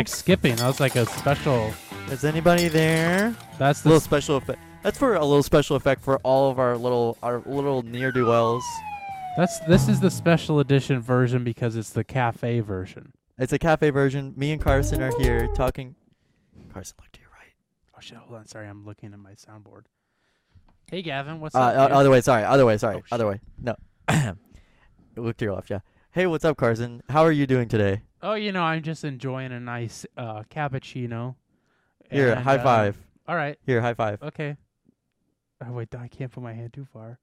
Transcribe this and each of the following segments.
Like, it was like skipping. That was like a special. Is anybody there? That's A the little special effect. That's for a little special effect for all of our little our little near do wells. that's this is the special edition version because it's the cafe version. It's a cafe version. Me and Carson are here talking. Carson, look to your right. Oh shit! Hold on. Sorry, I'm looking at my soundboard. Hey Gavin, what's Uh, up? uh, other way. Sorry. Other way. Sorry. Oh, other way. No. look to your left. Yeah. Hey, what's up, Carson? How are you doing today? Oh, you know, I'm just enjoying a nice uh, cappuccino. Here, And, high uh, five. All right. Here, high five. Okay. Oh wait, I can't put my hand too far.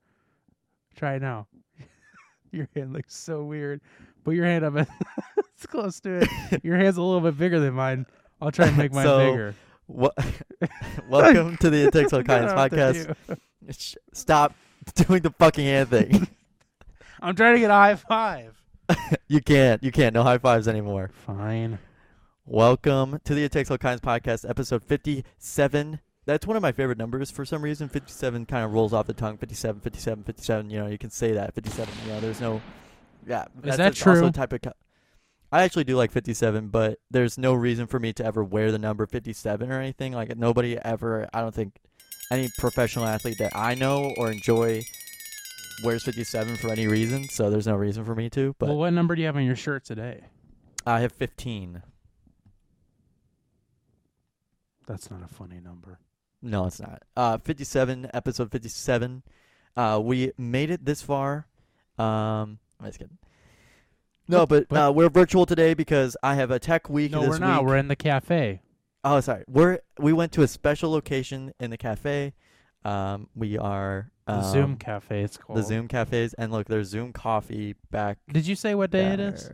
Try it now. your hand looks so weird. Put your hand up. it's close to it. Your hand's a little bit bigger than mine. I'll try and make mine So, bigger. What? Welcome to the It Takes All Kinds podcast. Stop doing the fucking hand thing. I'm trying to get a high five. you can't. You can't. No high fives anymore. Fine. Welcome to the It Takes All Kinds podcast, episode 57. That's one of my favorite numbers for some reason. 57 kind of rolls off the tongue. 57, 57, 57. You know, you can say that. 57. You know, there's no. Yeah. that's that Also true? a type of. co- I actually do like 57, but there's no reason for me to ever wear the number 57 or anything. Like, nobody ever, I don't think any professional athlete that I know or enjoy wears 57 for any reason. So there's no reason for me to. But well, what number do you have on your shirt today? I have 15. That's not a funny number. No, it's not. Uh, 57, episode 57. Uh, we made it this far. Um, I'm just kidding. No, But- but, but- uh, we're virtual today because I have a tech week No, this we're not. week. We're in the cafe. oh, sorry. We're we went to a special location in the cafe. Um, we are The um, Zoom cafe. It's called the Zoom cafes, and look, there's Zoom coffee back. Did you say what day it is?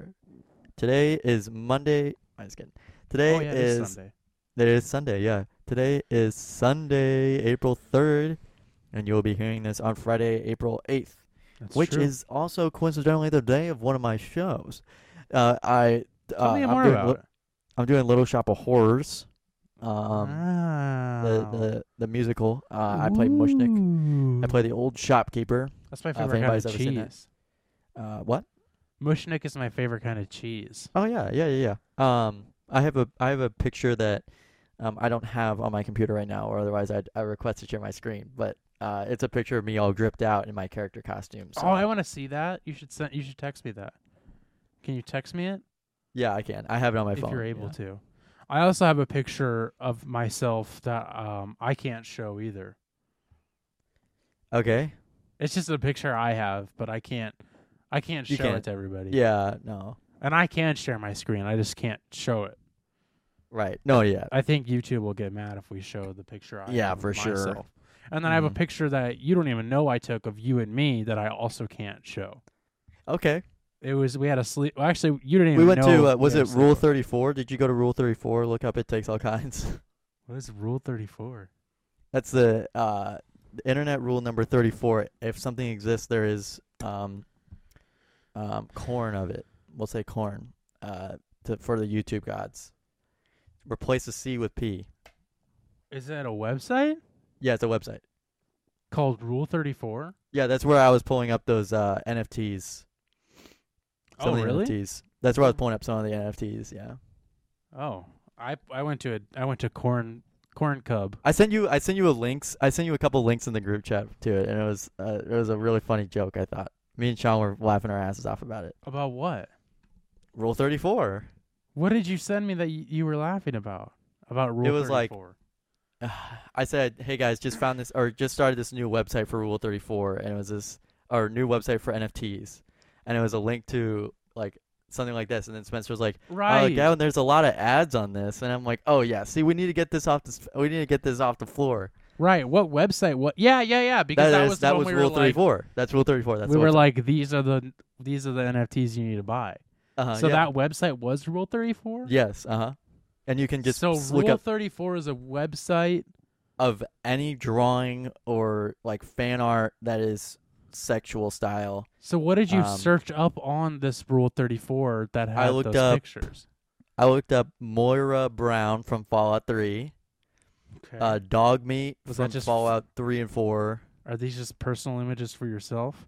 Today is Monday. I'm just kidding. Today oh yeah, it is is Sunday. It is Sunday, yeah. Today is Sunday, April 3rd, and you'll be hearing this on Friday, April 8th, which true. is also coincidentally the day of one of my shows. Uh, I, uh, Tell me I'm, more doing about Li- it. I'm doing Little Shop of Horrors, um, the, Wow. the, the musical. Uh, I play Mushnik. I play the old shopkeeper. That's my if favorite kind of anybody's ever seen that. cheese. Uh, what? Mushnik is my favorite kind of cheese. Oh yeah, yeah, yeah, yeah. Um, I have a I have a picture that um I don't have on my computer right now, or otherwise I'd I request to share my screen. But uh, it's a picture of me all dripped out in my character costume. So Oh, I want to see that. You should send. You should text me that. Can you text me it yeah, I can. I have it on my if phone. If you're able yeah. to? I also have a picture of myself that um I can't show either. Okay. It's just a picture I have, but I can't. I can't You show can't. it to everybody. Yeah. No. And I can share my screen. I just can't show it. Right. No. Yeah. I think YouTube will get mad if we show the picture. I Yeah, have of for sure. myself. And then I have a Mhm. picture that you don't even know I took of you and me that I also can't show. Okay. It was we had a sleep. Well, actually, you didn't even. We went know to uh, we was a it Rule. Thirty Four? Did you go to Rule Thirty Four? Look up. It takes all kinds. What is Rule Thirty Four? That's the uh internet rule number thirty four. If something exists, there is um um corn of it. We'll say corn. Uh, to for the YouTube gods. Replace the C with P. Is that a website Yeah, it's a website. called Rule Thirty Four? Yeah, that's where I was pulling up those uh NFTs. Some Oh, of the really? NFTs. That's where I was pulling up some of the NFTs. Yeah. Oh, I I went to a I went to Corn Corn Cub. I sent you I sent you a links. I sent you a couple links in the group chat to it, and it was uh, it was a really funny joke. I thought me and Sean were laughing our asses off about it. About what? Rule thirty four. What did you send me that y- you were laughing about? About Rule It was like- 34? I said, "Hey guys, just found this or just started this new website for Rule 34 and it was this our new website for NFTs." And it was a link to like something like this, and then Spencer was like, Right. "Oh, Gavin, there's a lot of ads on this," and I'm like, "Oh yeah, see, we need to get this off the we need to get this off the floor." Right. What website? What? Yeah, yeah, yeah. Because that, is- was the that was we Rule were like, 34. That's Rule 34. That's we were like, these are the these are the NFTs you need to buy. uh-huh, so yeah. that website was Rule Thirty Four. yes, uh huh, and you can just so Rule Thirty Four is a website. of any drawing or like fan art that is sexual style. So what did you Um, search up on this Rule Thirty Four that had looked those up- pictures? I looked up Moira Brown from Fallout 3, Okay. uh, Dog Meat Was from that just- Fallout 3 and 4. are these just personal images for yourself?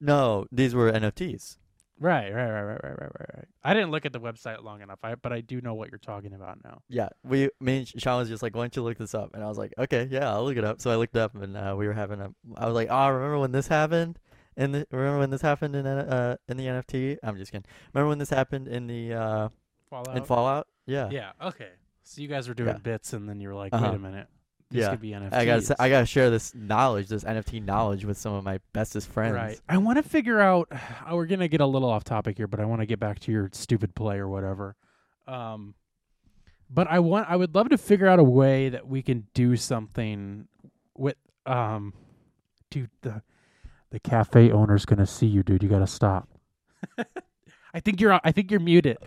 No, these were NFTs. Right, right, right, right, right, right, right, right. I didn't look at the website long enough, I, but I do know what you're talking about now. Yeah, we me and Sean was just like, "Why don't you look this up?" And I was like, "Okay, yeah, I'll look it up." So I looked it up, and uh, we were having a. I was like, "Oh, remember when this happened? In the remember when this happened in uh in the NFT? I'm just kidding. Remember when this happened in the uh Fallout. in Fallout? Yeah, Yeah. Okay. So you guys were doing Yeah. bits, and then you were like, Uh-huh. "Wait a minute, these Yeah. could be NFTs." I gotta I gotta share this knowledge, this NFT knowledge, with some of my bestest friends. Right. I want to figure out. oh, We're gonna get a little off topic here, but I want to get back to your stupid play or whatever. Um, but I want. I would love to figure out a way that we can do something with. Um, dude, the the cafe owner's gonna see you, dude. You gotta stop. I think you're. I think you're muted.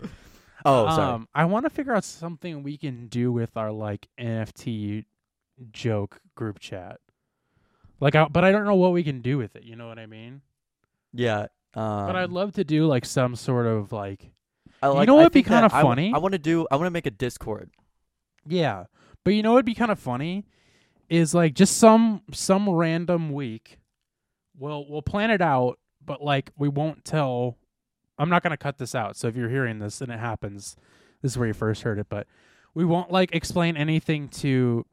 Oh, sorry. Um, I want to figure out something we can do with our like NFT joke group chat. Like, I, but I don't know what we can do with it. You know what I mean? yeah. Um, but I'd love to do like some sort of like, I you know what'd be kinda I w- funny? I want to do. I want to make a Discord. yeah. But you know what'd be kind of funny is like just some some random week. We'll we'll plan it out, but like we won't tell. I'm not gonna cut this out. So if you're hearing this and it happens, this is where you first heard it. But we won't like explain anything to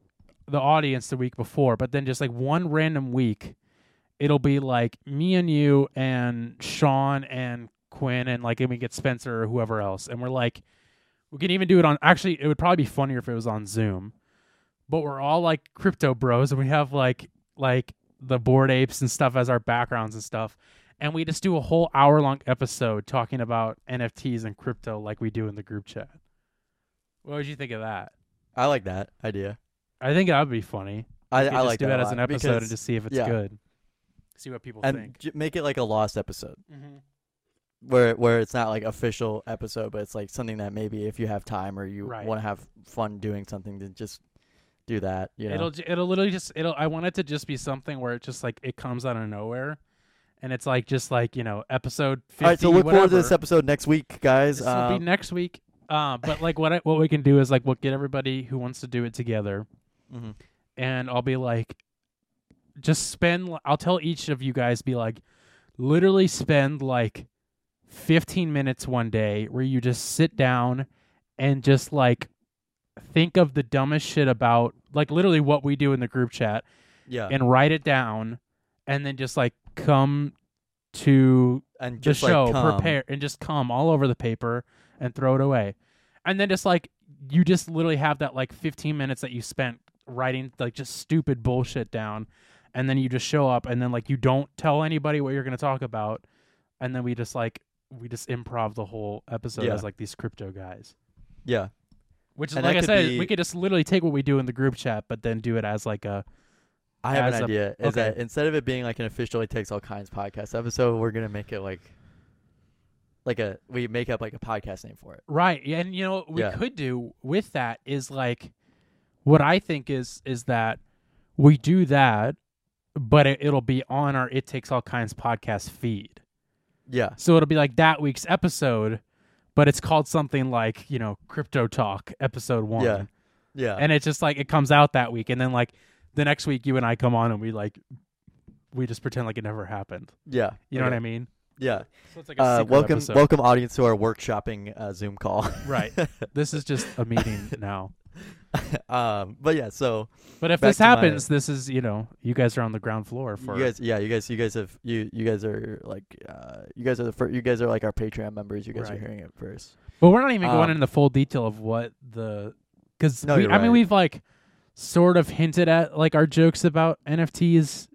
the audience the week before. But then just like one random week, it'll be like me and you and Sean and Quinn and like and we get Spencer or whoever else, and we're like, we can even do it on. Actually, it would probably be funnier if it was on Zoom. But we're all like crypto bros, and we have like like the board apes and stuff as our backgrounds and stuff. And we just do a whole hour long episode talking about NFTs and crypto like we do in the group chat. What would you think of that? I like that idea. I think that would be funny. I, We could I just like do that that as an lot episode and just see if it's yeah. good. See what people and think. j- make it like a lost episode. Mm-hmm. where where it's not like official episode, but it's like something that maybe if you have time or you Right. want to have fun doing something, to just do that. You know, It'll it'll literally just it'll I want it to just be something where it just like it comes out of nowhere, and it's like just like you know episode fifty. all right. So look whatever. forward to this episode next week, guys. This will be Um, next week. Uh, but like what I, what we can do is like we'll get everybody who wants to do it together, mhm. and I'll be like, just spend. I'll tell each of you guys be like, literally spend like fifteen minutes one day where you just sit down and just like think of the dumbest shit about like literally what we do in the group chat Yeah, and write it down, and then just like come to and the just show, like prepare, and just come all over the paper and throw it away. And then just like you just literally have that like 15 minutes that you spent writing like just stupid bullshit down, and then you just show up, and then like you don't tell anybody what you're gonna talk about, and then we just like we just improv the whole episode Yeah. as like these crypto guys. Yeah, Which is And like I said, be- we could just literally take what we do in the group chat, but then do it as like a I have an a- idea. Is okay. that instead of it being like an official "It Takes All Kinds" podcast episode, we're gonna make it like like a we make up like a podcast name for it. Right. yeah, And you know what we Yeah. could do with that is like what I think is is that we do that but it, it'll be on our It Takes All Kinds podcast feed. Yeah, So it'll be like that week's episode, but it's called something like, you know, Crypto Talk episode 1. Yeah. yeah, And it's just like it comes out that week and then like the next week you and I come on and we like we just pretend like it never happened. yeah. You know what. I mean? Yeah. So it's like a Uh, welcome, episode. welcome, audience, to our workshopping uh, Zoom call. Right. This is just a meeting now. um, but yeah, so But if this to my- happens, this is you know you guys are on the ground floor for you guys, yeah, you guys, you guys have you, you guys are like, uh, you guys are the fir- you guys are like our Patreon members. You guys Right. are hearing it first. But we're not even going Um, into full detail of what the because No, I mean we've like sort of hinted at like our jokes about NFTs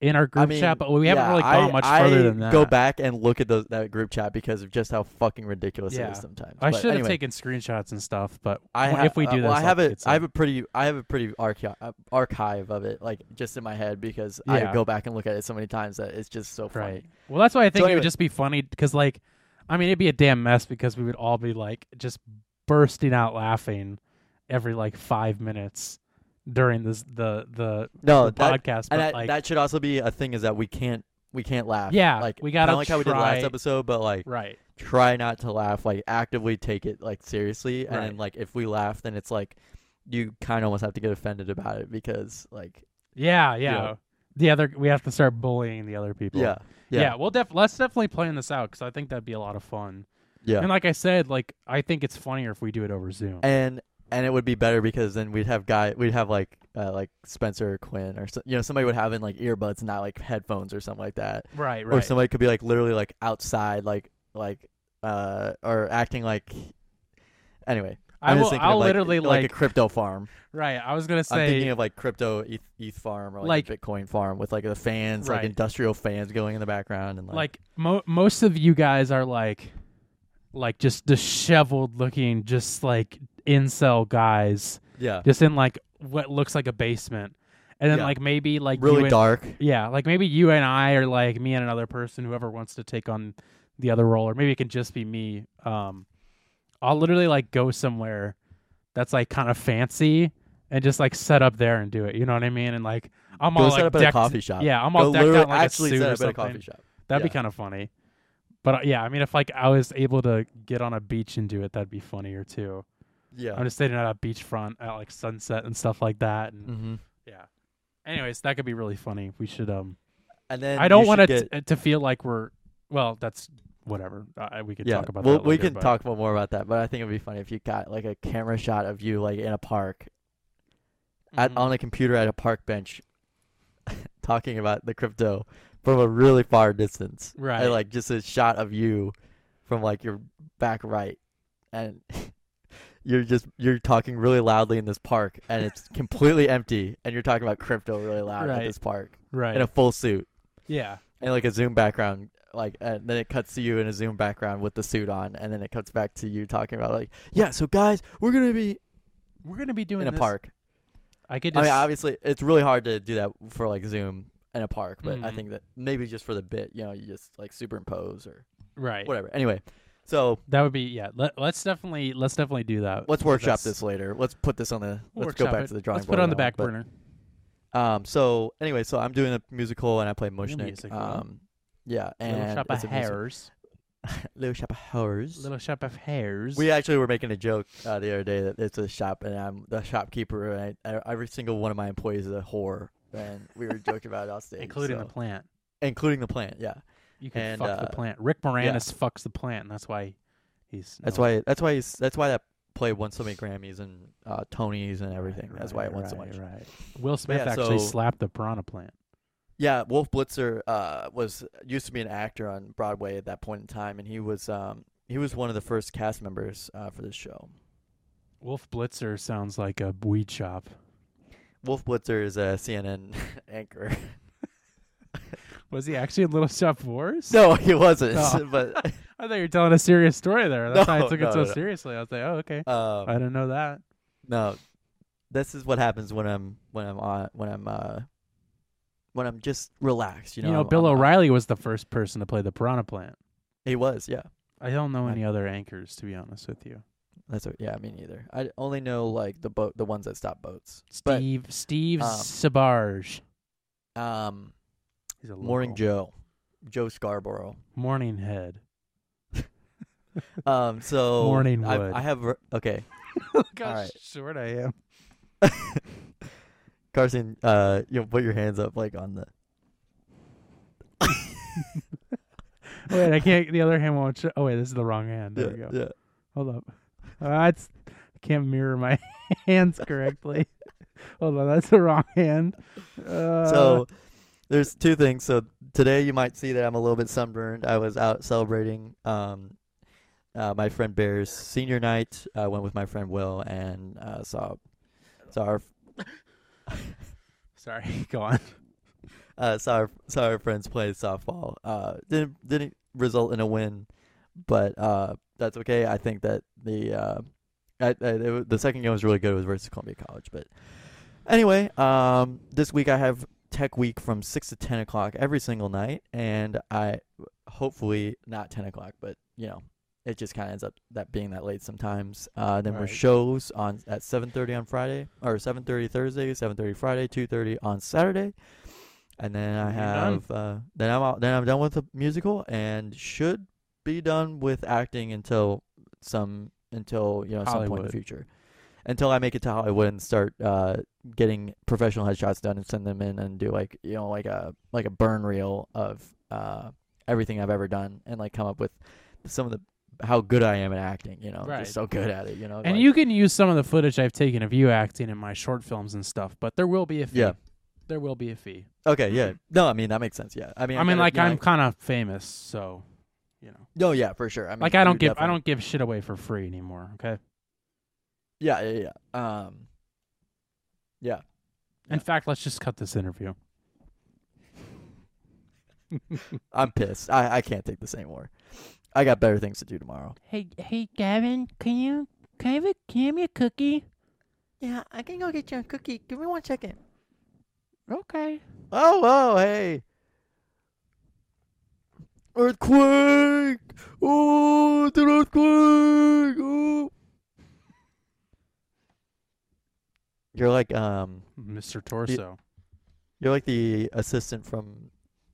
in our group I mean, chat, but we haven't yeah, really gone I, much I further than that. Go back and look at those that group chat because of just how fucking ridiculous it Yeah. is sometimes. I should have taken screenshots and stuff, but I ha- if we uh, do well, I have I have a pretty I have a pretty archi- uh, archive of it like just in my head because I go back and look at it so many times that it's just so funny. Right. Well, that's why I think it anyway- would just be funny because, like, I mean, it'd be a damn mess because we would all be like just bursting out laughing every like five minutes during this the the, No, the that, podcast. and But that, like, that should also be a thing is that we can't we can't laugh. Yeah, like we gotta like how we did last episode, but like right, try not to laugh. Like actively take it like seriously, and Right. like if we laugh, then it's like you kind of almost have to get offended about it because like yeah, yeah. Yeah. The other we have to start bullying the other people. yeah yeah. yeah we'll def let's definitely plan this out because I think that'd be a lot of fun. yeah. And like I said, like I think it's funnier if we do it over Zoom. and and it would be better because then we'd have guy we'd have like uh, like Spencer or Quinn or so, you know somebody would have in like earbuds not like headphones or something like that right, right or somebody could be like literally like outside like like uh or acting like anyway I I'm will. just thinking I'll of, like, literally like, like, a crypto farm right. I was gonna say I'm thinking of like crypto ETH, ETH farm or like, a Bitcoin farm with like the fans like industrial fans going in the background and like, like mo- most of you guys are like like just disheveled looking just like incel guys yeah. just in like what looks like a basement. And then Yeah. like maybe like really and- dark. Yeah like maybe you and i or like me and another person whoever wants to take on the other role or maybe it can just be me um i'll literally like go somewhere that's like kind of fancy and just like set up there and do it you know what i mean? And like i'm go all set like up at a coffee shop. Yeah i'm Go all decked out like actually a suit set or up at a coffee shop. That'd be kind of funny. But uh, yeah, I mean, if like I was able to get on a beach and do it, that'd be funnier too. Yeah I'm just sitting at a beachfront at like sunset and stuff like that, and mm-hmm. yeah. Anyways, that could be really funny. We should. Um, and then I don't want it get- to, to feel like we're. Well, that's whatever. Uh, we could yeah, talk about we'll, that. we later, can but- talk more about that, but I think it'd be funny if you got like a camera shot of you like in a park at Mhm. on a computer at a park bench, talking about the crypto from a really far distance, Right. And, like just a shot of you from like your back right, and you're just you're talking really loudly in this park, and it's completely empty, and you're talking about crypto really loud Right. at this park right. in a full suit yeah. and like a zoom background like and then it cuts to you in a zoom background with the suit on and then it cuts back to you talking about like yeah so guys we're gonna be We're gonna be doing in a this- park I could i mean obviously it's really hard to do that for like zoom in a park but i Mhm. think that maybe just for the bit you know you just like superimpose or right. whatever anyway so That would be yeah. Let, let's definitely let's definitely do that. let's workshop this. later let's put this on the let's go back it. to the drawing Let's board put it on the back but, burner. um so anyway so i'm doing a musical and i play Mushnik. um yeah and Little shop of it's a music- hairs. little shop of horrors Little shop of hairs. We actually were making a joke uh, the other day that it's a shop and I'm the shopkeeper and I, I- every single one of my employees is a whore and we were joking about it on stage, including so- the plant. including the plant. Yeah, You can And, fuck uh, the plant. Rick Moranis fucks the plant, and that's why he's. that's no- why that's why he's, that's why that play won so many Grammys and uh, Tonys and everything. Right, that's why it right, won so right, much. Right. Will Smith yeah, actually so- slapped the piranha plant. Yeah, Wolf Blitzer uh, was used to be an actor on Broadway at that point in time, and he was um, he was one of the first cast members uh, for this show. Wolf Blitzer sounds like a weed shop. Wolf Blitzer is a CNN anchor. Was he actually in Little Shop Wars? no, he wasn't, Oh. but I thought you were telling a serious story there. That's why I took no, it so no, no. seriously. I was like, oh, okay. um, I didn't know that. No, this is what happens when I'm when I'm on when I'm uh when I'm just relaxed. You You know, know, I'm- Bill I'm- O'Reilly was the first person to play the piranha plant. He was, yeah. I don't know any other anchors, to be honest with you. That's a, yeah. Me neither. I only know like the boat, the ones that stop boats. But Steve Steve um, Sabarge. um, He's a Morning local. Joe, Joe Scarborough. Morning Head. Um, so Morning I, Wood. I have okay, Look how Alright. short I am. Carson. Uh, you know, put your hands up like on the. Wait, I can't. The other hand won't. Show. Oh wait, this is the wrong hand. There we yeah, go. yeah. Hold up. Uh, I can't mirror my hands correctly. Hold on, that's the wrong hand. Uh, so there's two things. So today you might see that I'm a little bit sunburned. I was out celebrating um, uh, my friend Bear's senior night. I went with my friend Will and uh, saw saw our. sorry, go on. uh, saw our, saw our friends play softball. Uh, didn't didn't result in a win, but uh, that's okay. I think that the uh, I, I, it, the second game was really good. It was versus Columbia College, but anyway, um, this week I have Tech Week from six to ten o'clock every single night, and I hopefully not ten o'clock, but you know. It just kind of ends up that being that late sometimes. Uh, then we're shows on at 7:30 on Friday or 7:30 Thursday, 7:30 Friday, 2:30 on Saturday, and then I have uh, then I'm out, then I'm done with the musical and should be done with acting until some until you know some point in the future, until I make it to Hollywood and start uh, getting professional headshots done and send them in and do like you know like a like a burn reel of uh, everything I've ever done and like come up with some of the how good I am at acting. You know, I'm Right. just so good at it. You know, And like- you can use some of the footage I've taken of you acting in my short films and stuff, but there will be a fee. Yeah. There will be a fee. Okay, yeah. No, I mean that makes sense. Yeah, I mean, I mean, gotta- like I'm I- kind of famous, so you know. No, yeah, for sure. I mean, like I don't give I don't give shit away for free anymore. Okay. Yeah, yeah, yeah. Um, yeah. In Yeah. fact, let's just cut this interview. I'm pissed. I I can't take this anymore. I got better things to do tomorrow. Hey, hey, Gavin, can you can I have a, can you have me a cookie? Yeah, I can go get you a cookie. Give me one second. Okay. Oh, oh, hey. Earthquake! Oh, the earthquake! Oh. You're like um, Mr. Torso. you're like the assistant from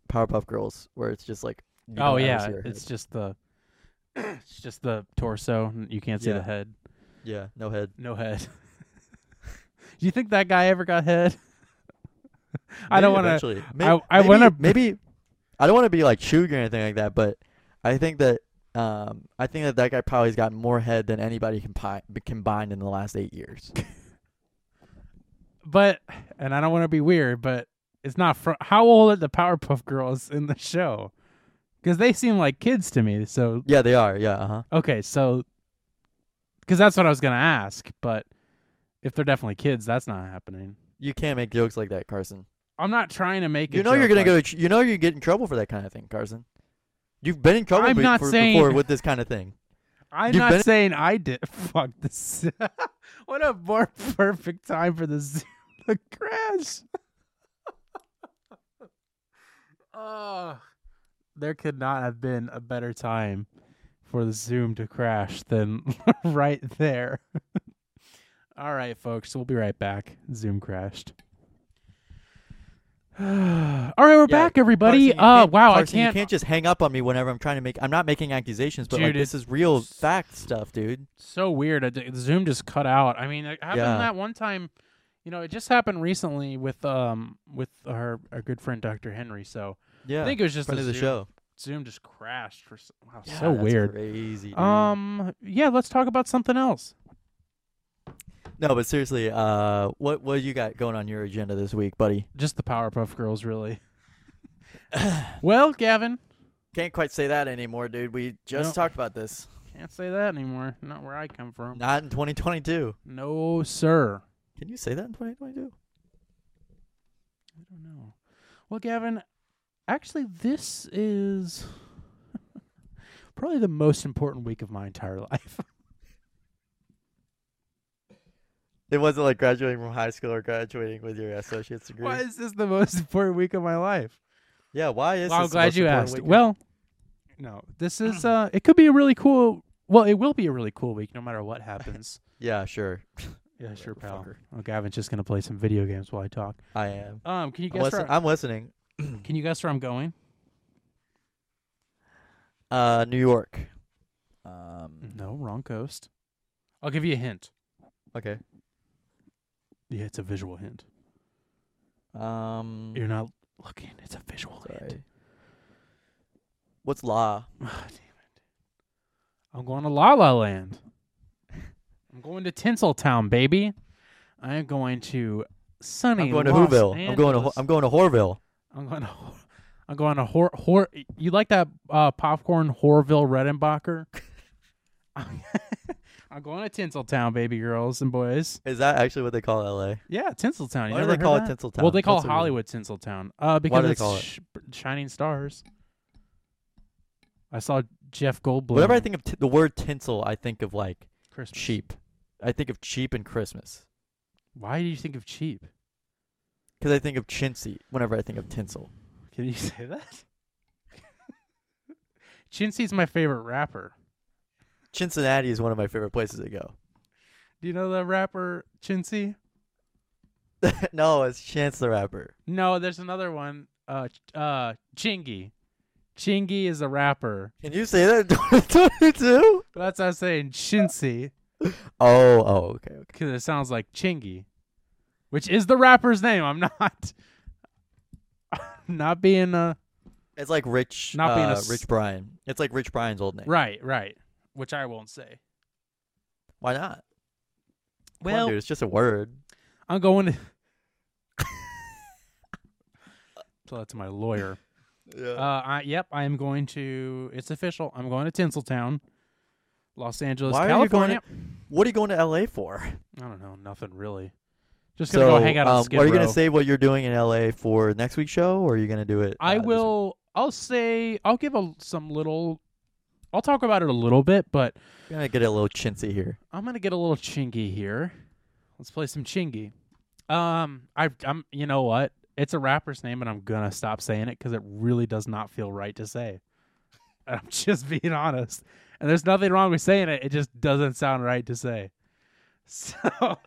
Powerpuff Girls, where it's just like. oh yeah, it's just the it's just the torso. You can't see Yeah. the head. yeah, no head. No head. Do you think that guy ever got head? I don't want to. I- I wanna- maybe. I don't want to be like Shug or anything like that, but I think that um, I think that that guy probably's got more head than anybody compi- combined in the last eight years. But and I don't want to be weird, but it's not from. How old are the Powerpuff Girls in the show? Because they seem like kids to me. So yeah, they are. Yeah, uh huh. okay, so because that's what I was gonna ask, but if they're definitely kids, that's not happening. You can't make jokes like that, Carson. I'm not trying to make. a You know you're gonna like- go. To you know you get in trouble for that kind of thing, Carson. You've been in trouble I'm be- not for- saying- before with this kind of thing. I'm You've not been- saying I did. Fuck this. what a more perfect time for the Zoom to crash. oh, there could not have been a better time for the Zoom to crash than right there. All right, folks, we'll be right back. Zoom crashed. All right, we're back, everybody. Carson, uh, wow, Carson, I You can't. You can't just hang up on me whenever I'm trying to make. I'm not making accusations, but like this is real fact stuff, dude. so weird. Zoom just cut out. I mean, it happened Yeah. that one time. You know, it just happened recently with um with our our good friend Dr. Henry. So Yeah, I think it was just the of the Zoom, show. Zoom just crashed for wow, Yeah, so weird. Crazy. Dude. Um, yeah, let's talk about something else. No, but seriously, uh, what what you got going on your agenda this week, buddy? Just the Powerpuff Girls, really. well, Gavin, Can't quite say that anymore, dude. We just Nope. talked about this. can't say that anymore. Not where I come from. Not in 2022. No, sir. Can you say that in 2022? I don't know. Well, Gavin, actually, this is probably the most important week of my entire life. It wasn't like graduating from high school or graduating with your associate's degree. Why is this the most important week of my life? Yeah, why is Well, I'm this the glad most you asked. weekend? Well, no, this is uh, it could be a really cool. Well, it will be a really cool week, no matter what happens. yeah, sure. yeah, sure, pal. Motherfucker. Oh, Gavin's just gonna play some video games while I talk. I am. Um, can you I'm, guess listen- where? I'm listening. Can you guess where I'm going? Uh, New York. Um, No, wrong coast. I'll give you a hint. okay. Yeah, it's a visual hint. Um, You're not looking. It's a visual hint. sorry. What's La? Ah, damn it. I'm going to La La Land. I'm going to Tinseltown, baby. I am going to sunny. I'm going to Los Whoville. I'm going to Ho- Angeles. I'm going to Horville. I'm going to. I'm going to Hor. Hor you like that uh, popcorn Horville Redenbacher? I'm going to Tinseltown, baby girls and boys. Is that actually what they call L.A.? Yeah, Tinseltown. You Why do never they call it that? Tinseltown? Well, they call What's the reason? Hollywood Tinseltown. Uh, because do they it's call it? sh- shining stars. I saw Jeff Goldblum. Whenever I think of t- the word tinsel, I think of like Christmas. cheap. I think of cheap and Christmas Why do you think of cheap? because I think of chintzy whenever I think of tinsel. Can you say that? Chincy's my favorite rapper. Cincinnati is one of my favorite places to go. Do you know the rapper Chincy? no, it's Chance the Rapper. No, there's another one. Uh, uh, Chingy. Chingy is a rapper. Can you say that 2022? That's what I was saying. Chincy, Oh, oh, okay, okay. because it sounds like Chingy, which is the rapper's name. I'm not, not being a. It's like Rich, Not being a uh, Rich Brian. It's like Rich Brian's old name. right, right. Which I won't say. Why not? Come on, Well, dude, it's just a word. I'm going to tell that to my lawyer. Yeah. Uh, I, yep, I am going to. It's official. I'm going to Tinseltown, Los Angeles, Why are you going California. what are you going to LA for? I don't know, nothing really. Just gonna so, go hang out on um, Skid are you Row. gonna say what you're doing in LA for next week's show, or are you gonna do it? I uh, this will. I'll say. I'll give a some little. I'll talk about it a little bit, but I'm gonna get a little chintzy here. I'm gonna get a little chingy here. Let's play some chingy. Um, I, I'm. You know what? It's a rapper's name, and I'm gonna stop saying it because it really does not feel right to say. I'm just being honest, and there's nothing wrong with saying it. It just doesn't sound right to say. So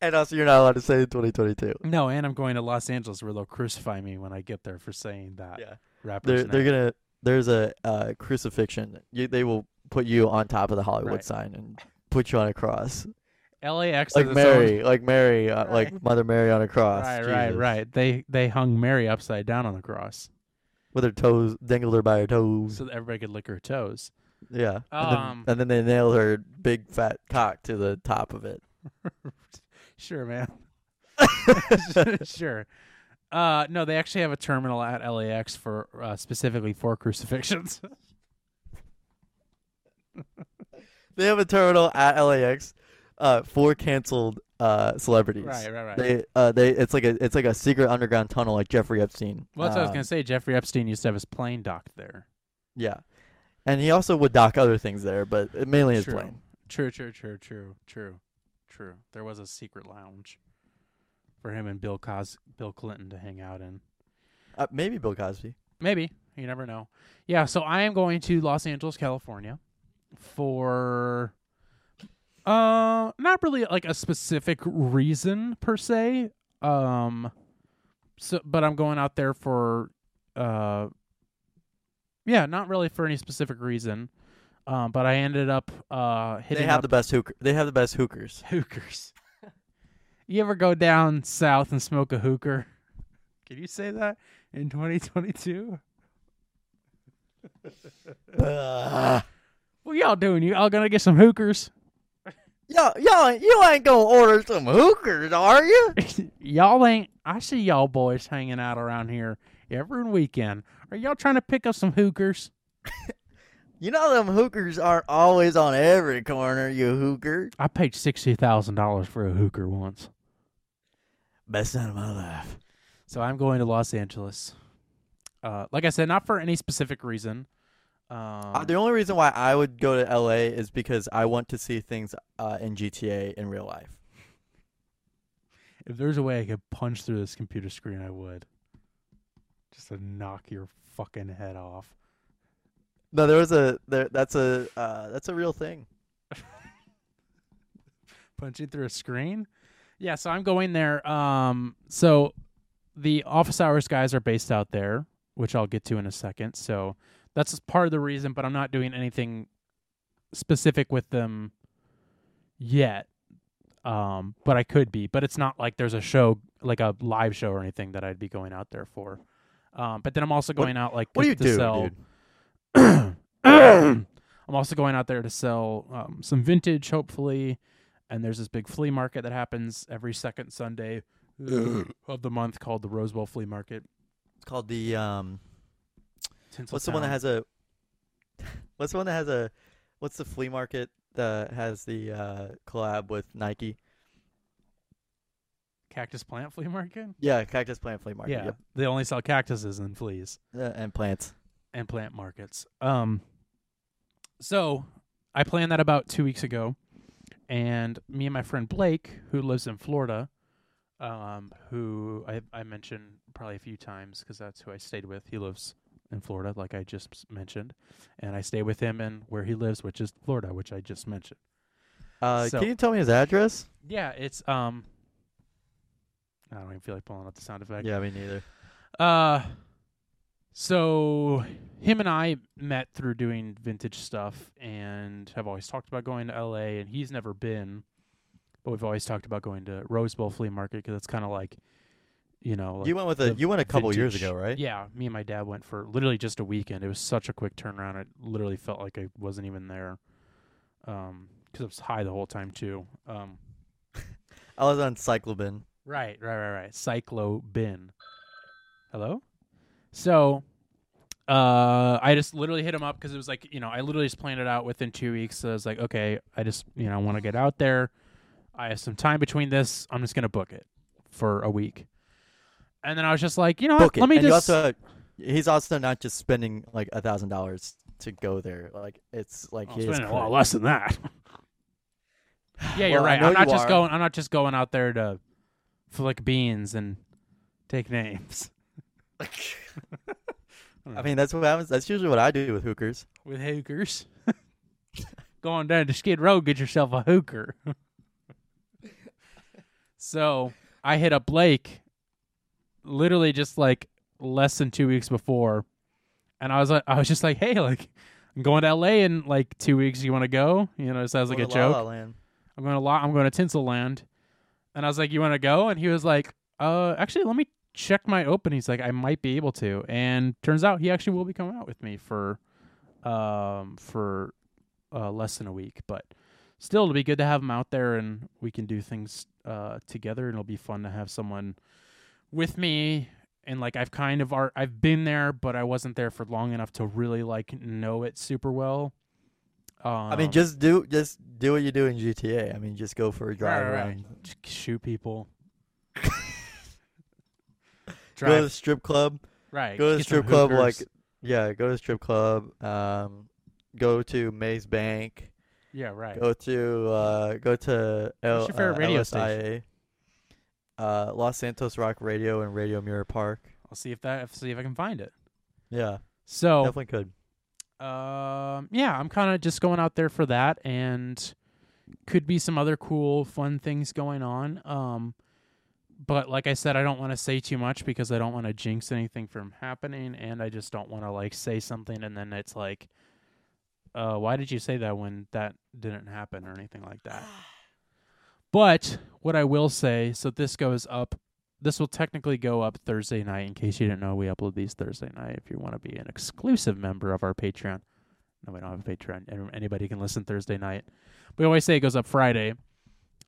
And also, you're not allowed to say in 2022. no, and I'm going to Los Angeles where they'll crucify me when I get there for saying that Yeah, rapper's they're they're gonna. There's a uh, crucifixion. You, they will put you on top of the Hollywood Right. sign and put you on a cross, LAX like its own- Mary, like Mary, uh, like Mother Mary on a cross. Right, right, Jesus. right. They they hung Mary upside down on the cross With her toes, dangled her by her toes. so that everybody could lick her toes. yeah, and, Um, then, and then they nailed her big fat cock to the top of it. Sure, man. sure. Uh, no, they actually have a terminal at LAX for uh, specifically for crucifixions. They have a terminal at LAX uh, for canceled uh, celebrities. right, right, right. They uh they it's like a it's like a secret underground tunnel like Jeffrey Epstein. well, that's what I was Um, gonna say. Jeffrey Epstein used to have his plane docked there. Yeah, and he also would dock other things there, but mainly his True. plane. True, true, true, true, true, true. There was a secret lounge for him and Bill Cos Bill Clinton to hang out in. Uh, maybe Bill Cosby. Maybe. You never know. Yeah, so I am going to Los Angeles, California for uh not really like a specific reason per se. Um so but I'm going out there for uh yeah, not really for any specific reason. Um but I ended up uh hitting They have the best hooker. They have the best hookers. hookers. You ever go down south and smoke a hooker? Can you say that in 2022? Uh, What y'all doing? You all gonna get some hookers? yo, yo, you ain't gonna order some hookers, are you? y'all ain't. I see y'all boys hanging out around here every weekend. Are y'all trying to pick up some hookers? You know them hookers aren't always on every corner, you hooker. I paid sixty thousand dollars for a hooker once, Best night of my life. so I'm going to Los Angeles. Uh, like I said, not for any specific reason. Um, Uh, the only reason why I would go to LA is because I want to see things uh, in GTA in real life. if there's a way I could punch through this computer screen, I would. Just to knock your fucking head off. No, there was a there. That's a uh, that's a real thing. punching through a screen. Yeah, so I'm going there. Um, so the office hours guys are based out there, which I'll get to in a second. So that's part of the reason, but I'm not doing anything specific with them yet. Um, but I could be, but it's not like there's a show, like a live show or anything that I'd be going out there for. Um, but then I'm also What- going out like What do you to do, sell. dude? I'm also going out there to sell um, some vintage, hopefully. And there's this big flea market that happens every second Sunday of the month called the Rose Bowl Flea Market. It's called the um. What's the one that has a? What's the one that has a? What's the flea market that has the uh, collab with Nike. Cactus Plant Flea Market. Yeah, Cactus Plant Flea Market. yeah, Yep. they only sell cactuses and fleas Uh, and plants. and plant markets. Um, so I planned that about two weeks ago, and me and my friend Blake, who lives in Florida, um, who I I mentioned probably a few times because that's who I stayed with. He lives in Florida, like I just mentioned, and I stay with him in where he lives, which is Florida, which I just mentioned. Uh, So- can you tell me his address? Yeah, it's um. I don't even feel like pulling out the sound effect. Yeah, me neither. Uh, so him and I met through doing vintage stuff, and have always talked about going to L.A. And he's never been, but we've always talked about going to Rose Bowl Flea Market because it's kind of like, you know, like you went with a you went a couple years ago, right? Yeah, me and my dad went for literally just a weekend. It was such a quick turnaround. It literally felt like I wasn't even there, um, because it was high the whole time too. Um, I was on Cyclobin. Right, right, right, right. Cyclobin. Hello? So uh I just literally hit him up because it was like, you know, I literally just planned it out within two weeks. So I was like, okay, I just, you know, want to get out there. I have some time between this. I'm just gonna book it for a week. And then I was just like, you know what? Book it. Let me and just also, he's also not just spending like a thousand dollars to go there. Like it's like I'm his spending a lot less than that. yeah, you're Well, right. I'm not just are. going I'm not just going out there to flick beans and take names. I mean, that's what happens. That's usually what I do with hookers. with hookers. Going down to Skid Row, get yourself a hooker. so I hit up Blake literally just like less than two weeks before. And I was like I was just like, Hey, like I'm going to LA in like two weeks. You wanna go? You know, it sounds like a to La joke. La Land. I'm going to La- I'm going to Tinselland. And I was like, You wanna go? And he was like, Uh actually let me check my open. He's like, I might be able to. And turns out he actually will be coming out with me for um for uh less than a week. But still it'll be good to have him out there and we can do things uh together and it'll be fun to have someone with me and like I've kind of ar- I've been there but I wasn't there for long enough to really like know it super well. Um, I mean, just do just do what you do in GTA. I mean, just go for a drive right, right. around. Just shoot people. Go to the strip club. right. Go to the strip club. Like, yeah, go to the strip club. Um, go to Maze Bank. yeah, right. Go to uh, go to L- What's your favorite uh, radio LSIA. Uh, Los Santos Rock Radio and Radio Mirror Park. I'll see if that if, see if I can find it. Yeah, So definitely could. Um, yeah, I'm kind of just going out there for that, and could be some other cool, fun things going on. Um, but like I said, I don't want to say too much because I don't want to jinx anything from happening, and I just don't want to like say something and then it's like, uh, why did you say that when that didn't happen or anything like that? But what I will say, so this goes up. This will technically go up Thursday night. In case you didn't know, we upload these Thursday night. If you want to be an exclusive member of our Patreon, no, we don't have a Patreon. Anybody can listen Thursday night. We always say it goes up Friday,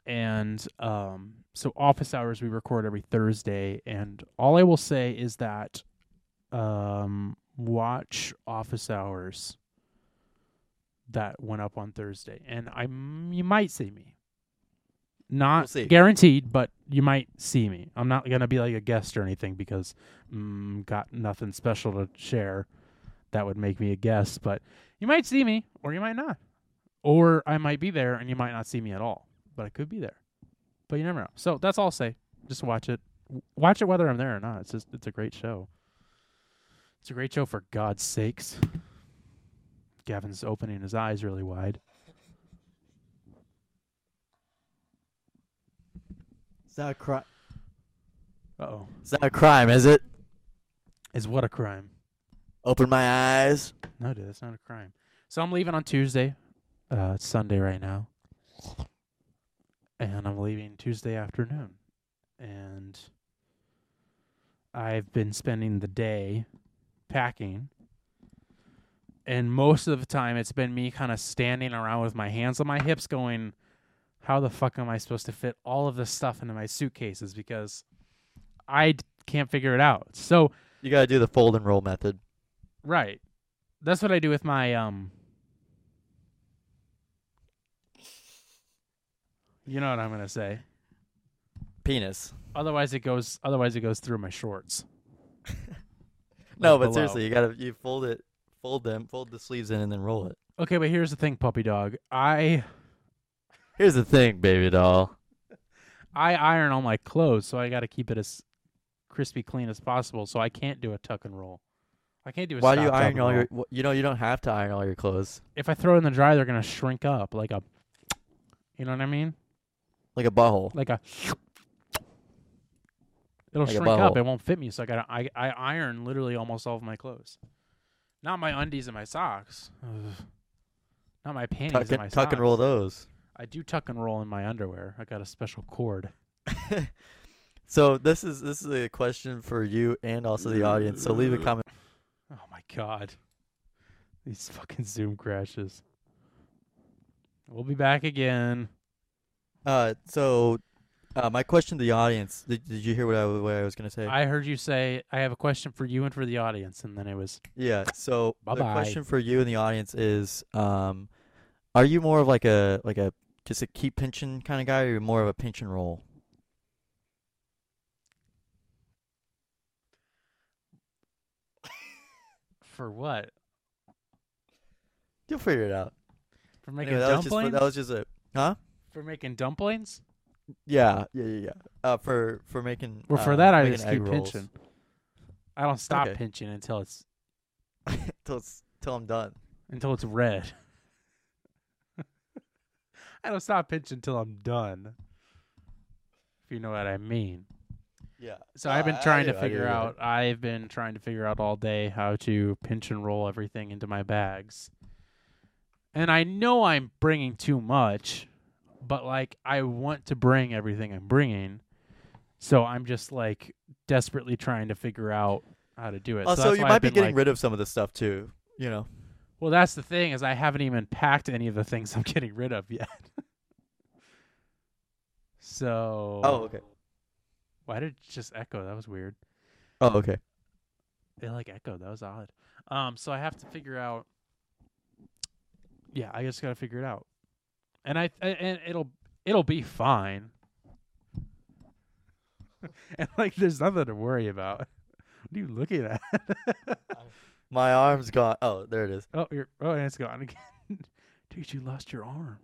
and um, so office hours we record every Thursday. And all I will say is that um, watch office hours that went up on Thursday, and I you might see me. Not We'll see. guaranteed, but you might see me. I'm not gonna be like a guest or anything because mm, got nothing special to share that would make me a guest. But you might see me, or you might not, or I might be there and you might not see me at all. But I could be there, but you never know. So that's all I'll say. Just watch it. W- Watch it whether I'm there or not. It's just it's a great show. It's a great show for God's sakes. Gavin's opening his eyes really wide. Is that a crime. Uh oh. It's not a crime, is it? Is what a crime. Open my eyes. No, dude, that's not a crime. So I'm leaving on Tuesday. Uh, it's Sunday right now, and I'm leaving Tuesday afternoon. And I've been spending the day packing, and most of the time it's been me kind of standing around with my hands on my hips, going, "How the fuck am I supposed to fit all of this stuff into my suitcases?" Because I d- can't figure it out. So You gotta do the fold and roll method. Right. That's what I do with my um You know what I'm gonna say. Penis. Otherwise, it goes. Otherwise, it goes through my shorts. No, but below. seriously, you gotta you fold it, fold them, fold the sleeves in, and then roll it. Okay, but here's the thing, puppy dog. I Here's the thing, baby doll. I iron all my clothes, so I got to keep it as crispy clean as possible. So I can't do a tuck and roll. I can't do a. Why do you tuck, iron and all roll. your? You know, you don't have to iron all your clothes. If I throw it in the dryer, they're gonna shrink up like a. You know what I mean? Like a butthole. Like a. It'll Like a shrink up. butthole. It won't fit me, so I got I I iron literally almost all of my clothes. Not my undies and my socks. Ugh. Not my panties Tuck, and and- my tuck and roll those. I do tuck and roll in my underwear. I got a special cord. so this is this is a question for you and also the audience. So leave a comment. Oh my god. These fucking Zoom crashes. We'll be back again. Uh, so uh, my question to the audience. Did, did you hear what I what I was gonna say? I heard you say I have a question for you and for the audience, and then it was Yeah. So the Bye-bye. question for you and the audience is, um, are you more of like a like a just a keep pinching kind of guy, or more of a pinch and roll? for what? You'll figure it out. For making Anyway, that was just dumplings? that was just a huh? For making dumplings? Yeah, yeah, yeah, yeah. Uh, for for making. Well, for uh, that I just keep rolls. pinching. I don't stop Okay. pinching until it's until it's till I'm done. until it's red. I don't stop pinching until I'm done. If you know what I mean. Yeah. So I've been Uh, trying do, to do, figure yeah. out. I've been trying to figure out all day how to pinch and roll everything into my bags. And I know I'm bringing too much, but like I want to bring everything I'm bringing. So I'm just like desperately trying to figure out how to do it. so Also, that's you might be getting like- rid of some of the stuff too. You know. Well, that's the thing is I haven't even packed any of the things I'm getting rid of yet. so Oh, okay. why did it just echo? That was weird. Oh, okay. It like echoed. That was odd. Um, so I have to figure out. Yeah, I just gotta figure it out, and I I- and it'll it'll be fine. and like, there's nothing to worry about. What are you looking at? My arm's gone. Oh, there it is. oh, you're oh, and it's gone again. Dude, you lost your arm.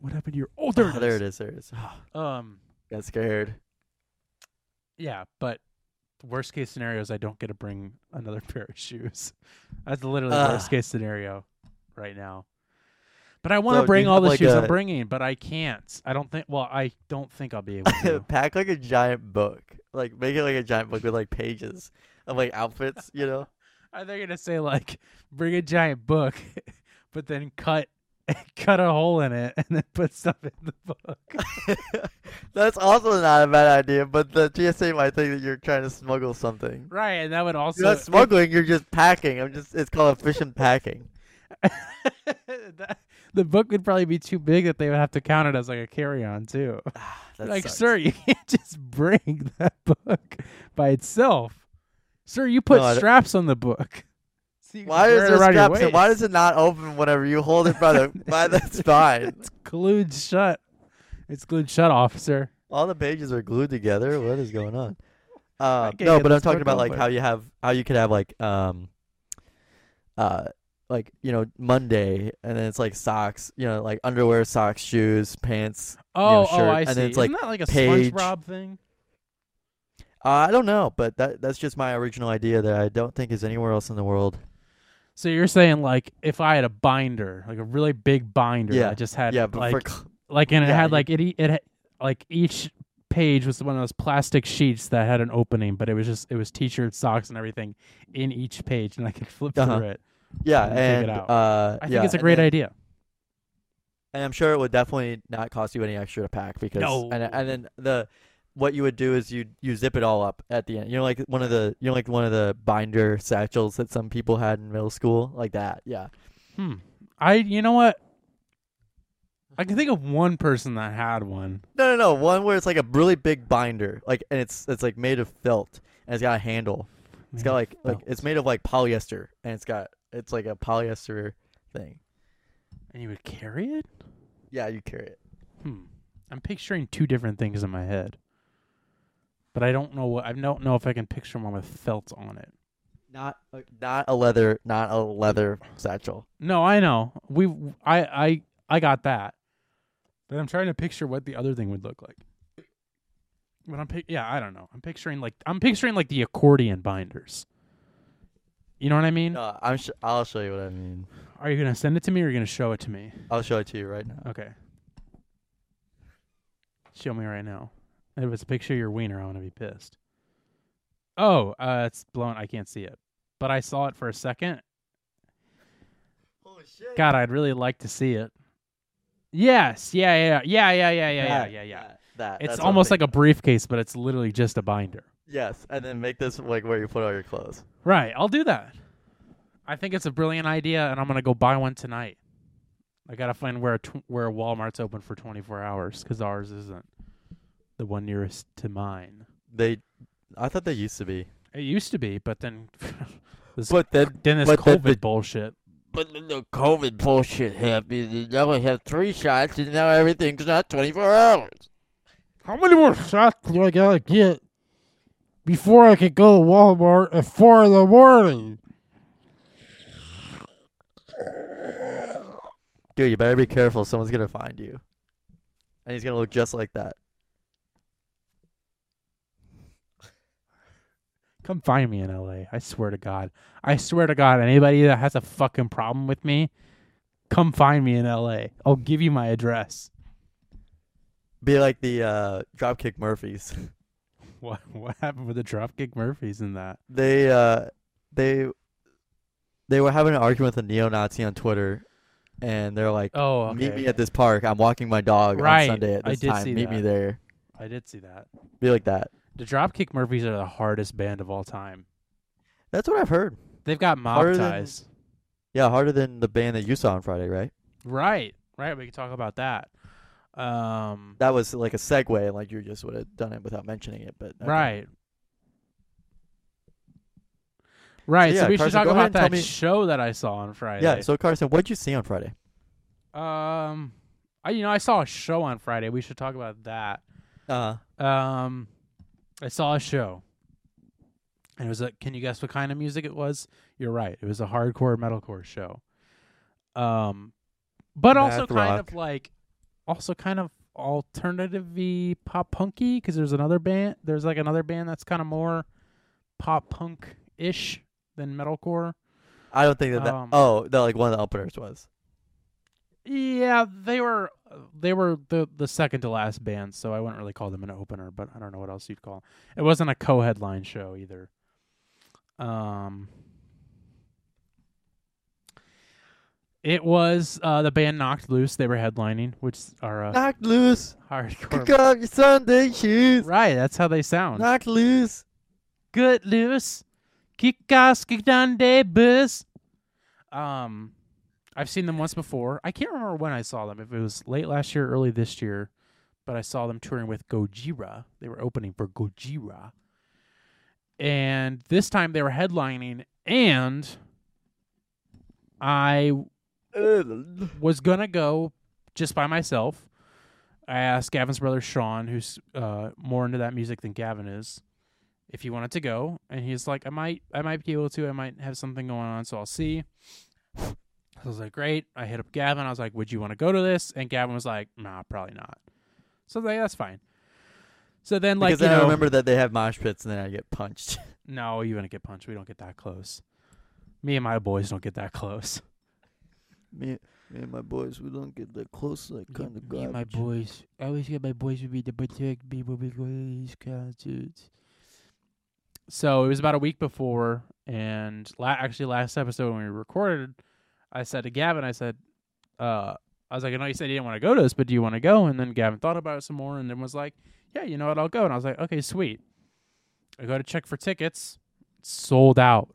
What happened to your? Oh, there, Oh, there it is. There it is. Um, Got scared. yeah, but the worst case scenario is I don't get to bring another pair of shoes. That's literally the worst case scenario right now. But I want to So, bring all the like, shoes I'm bringing, but I can't. I don't think. Well, I don't think I'll be able to. Pack like a giant book. Like make it like a giant book with like pages of like outfits. You know. Are they gonna say like bring a giant book, but then cut cut a hole in it and then put stuff in the book? That's also not a bad idea, but the TSA might think that you're trying to smuggle something. right, and that would also You're not smuggling. You're just packing. I'm just. It's called efficient packing. that, the book would probably be too big that they would have to count it as like a carry-on too. That like, sucks. sir, you can't just bring that book by itself. Sir, you put No, straps on the book. So Why is it there straps? and Why does it not open whenever you hold it by the by the spine? It's glued shut. It's glued shut, officer. All the pages are glued together. What is going on? Uh, no, but I'm talking about like how you have how you could have like um uh like you know Monday and then it's like socks, you know, like underwear, socks, shoes, pants. Oh, shirt, oh, I and see. then it's like Isn't that like a page. SpongeBob thing? Uh, I don't know, but that that's just my original idea that I don't think is anywhere else in the world. So you're saying like if I had a binder, like a really big binder, Yeah, that just had yeah, but like for like and it yeah, had like it it had, like each page was one of those plastic sheets that had an opening, but it was just it was t-shirts, socks, and everything in each page, and I could flip Uh-huh. through it. Yeah, and and uh, I yeah, think it's a great then- idea. And I'm sure it would definitely not cost you any extra to pack because No. and and then the what you would do is you you zip it all up at the end. You know, like one of the you know like one of the binder satchels that some people had in middle school, like that. Yeah. Hmm. I you know what? I can think of one person that had one. No, no, no. One where it's like a really big binder, like and it's it's like made of felt and it's got a handle. It's got like like it's made of like polyester and it's got it's like a polyester thing. and you would carry it. Yeah, you carry it. Hmm. I'm picturing two different things in my head, but I don't know what. I don't know if I can picture one with felt on it. Not a, not a leather, not a leather satchel. No, I know. We. I. I. I got that. But I'm trying to picture what the other thing would look like. But I'm. Pic- yeah, I don't know. I'm picturing like I'm picturing like the accordion binders. You know what I mean? No, I'm. Sh- I'll show you what I mean. Are you gonna send it to me or are you gonna show it to me? I'll show it to you right now. Okay. Show me right now. If it's a picture of your wiener, I'm gonna be pissed. Oh, uh, it's blown. I can't see it, but I saw it for a second. Holy shit! God, I'd really like to see it. Yes, yeah, yeah, yeah, yeah, yeah, yeah, yeah, yeah, yeah. That. that It's that's what I'm almost like a briefcase, but it's literally just a binder. Yes, and then make this like where you put all your clothes. Right, I'll do that. I think it's a brilliant idea, and I'm gonna go buy one tonight. I gotta find where a tw- where Walmart's open for 24 hours because ours isn't the one nearest to mine. They, I thought they used to be. It used to be, but then this, But then, then this COVID the- bullshit. but then the COVID bullshit happened. And now I have three shots, and now everything's not 24 hours. How many more shots do I gotta get before I could go to Walmart at four in the morning? Dude, you better be careful. Someone's gonna find you, and he's gonna look just like that. Come find me in LA. I swear to God. I swear to God, anybody that has a fucking problem with me, come find me in LA. I'll give you my address. Be like the uh, Dropkick Murphys. What what happened with the Dropkick Murphys in that? they uh, they they were having an argument with a neo-Nazi on Twitter, and they're like, Oh, okay. "Meet me at this park. I'm walking my dog Right, on Sunday at I this did time. see Meet me there." I did see that. Be like that. The Dropkick Murphys are the hardest band of all time. That's what I've heard. They've got mob Harder than- ties. Yeah, harder than the band that you saw on Friday, right? Right, right. We can talk about that. Um, That was like a segue, like you just would have done it without mentioning it. But okay. right, right. So So, we Carson, should talk about that me- show that I saw on Friday. Yeah. So Carson, what'd you see on Friday? um, I you know I saw a show on Friday. We should talk about that. Uh Um, I saw a show. And it was a. Can you guess what kind of music it was? You're right. It was a hardcore metalcore show. Um, but also kind rock. of like, also kind of alternative-y pop punky because there's another band. There's like another band that's kind of more pop punk ish than metalcore. I don't think that. that Um, oh, the like one of the openers was. Yeah, they were they were the the second to last band, so I wouldn't really call them an opener, but I don't know what else you'd call. It wasn't a co-headline show either. Um It was uh the band Knocked Loose, they were headlining, which are uh, Knock loose. hardcore. Kick off your Sunday shoes. Right, that's how they sound. Knocked loose. Good loose. Kick ass, kick down day bus. Um, I've seen them once before. I can't remember when I saw them. If it was late last year, early this year, but I saw them touring with Gojira. They were opening for Gojira, and this time they were headlining. And I was gonna go just by myself. I asked Gavin's brother Sean, who's uh, more into that music than Gavin is, if he wanted to go, and he's like, "I might, I might be able to. I might have something going on, so I'll see." I was like, "Great." I hit up Gavin. I was like, "Would you want to go to this?" And Gavin was like, "Nah, probably not." So I was like, that's fine. So then, like, because you then I know, remember that they have mosh pits and then I get punched. no, you wouldn't get punched. We don't get that close. Me and my boys don't get that close. Me, me and my boys, we don't get that close. Like kind of Me and my boys. I always get my boys to be the protect people because these concerts. So it was about a week before, and la- actually last episode when we recorded, I said to Gavin, I said, uh, I was like, I know you said you didn't want to go to this, but do you want to go? And then Gavin thought about it some more, and then was like, Yeah, you know what? I'll go. And I was like, Okay, sweet. I go to check for tickets, sold out,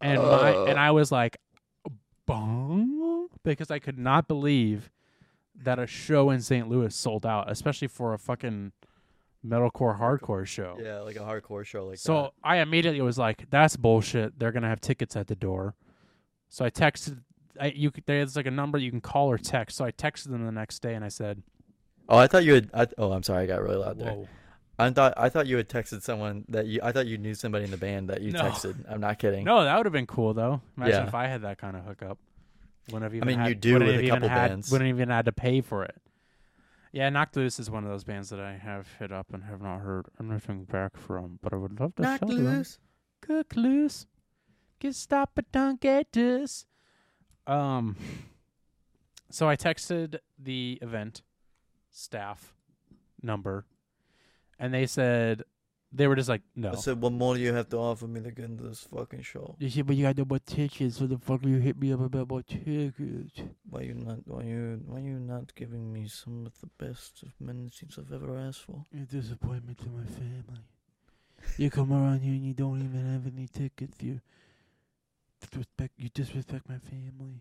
and my and I was like, Bong, because I could not believe that a show in St. Louis sold out, especially for a fucking metalcore hardcore show. Yeah, like a hardcore show like So that. I immediately was like, "That's bullshit. They're gonna have tickets at the door." So I texted, I, you there's like a number you can call or text. So I texted them the next day and I said, Oh, I thought you had. I, oh, I'm sorry, I got really loud there. "Whoa, I thought I thought you had texted someone that you. I thought you knew somebody in the band that you No. texted. I'm not kidding. no, that would have been cool though. Imagine Yeah. if I had that kind of hookup. Wouldn't have even mean, had, you do wouldn't with have a even couple had, bands. Wouldn't even had to pay for it. Yeah, Knocked Loose is one of those bands that I have hit up and have not heard anything back from, but I would love to Knock sell them. loose. Cook loose. Get stop but don't get this. Um so I texted the event staff number and they said they were just like, no. I said, "What more do you have to offer me to get into this fucking show? They said, but you got no more tickets. So the fuck you hit me up about more tickets? Why you not? Why you? Why you not giving me some of the best amenities I've ever asked for?" A disappointment to my family. You come around here and you don't even have any tickets. You disrespect. You disrespect my family.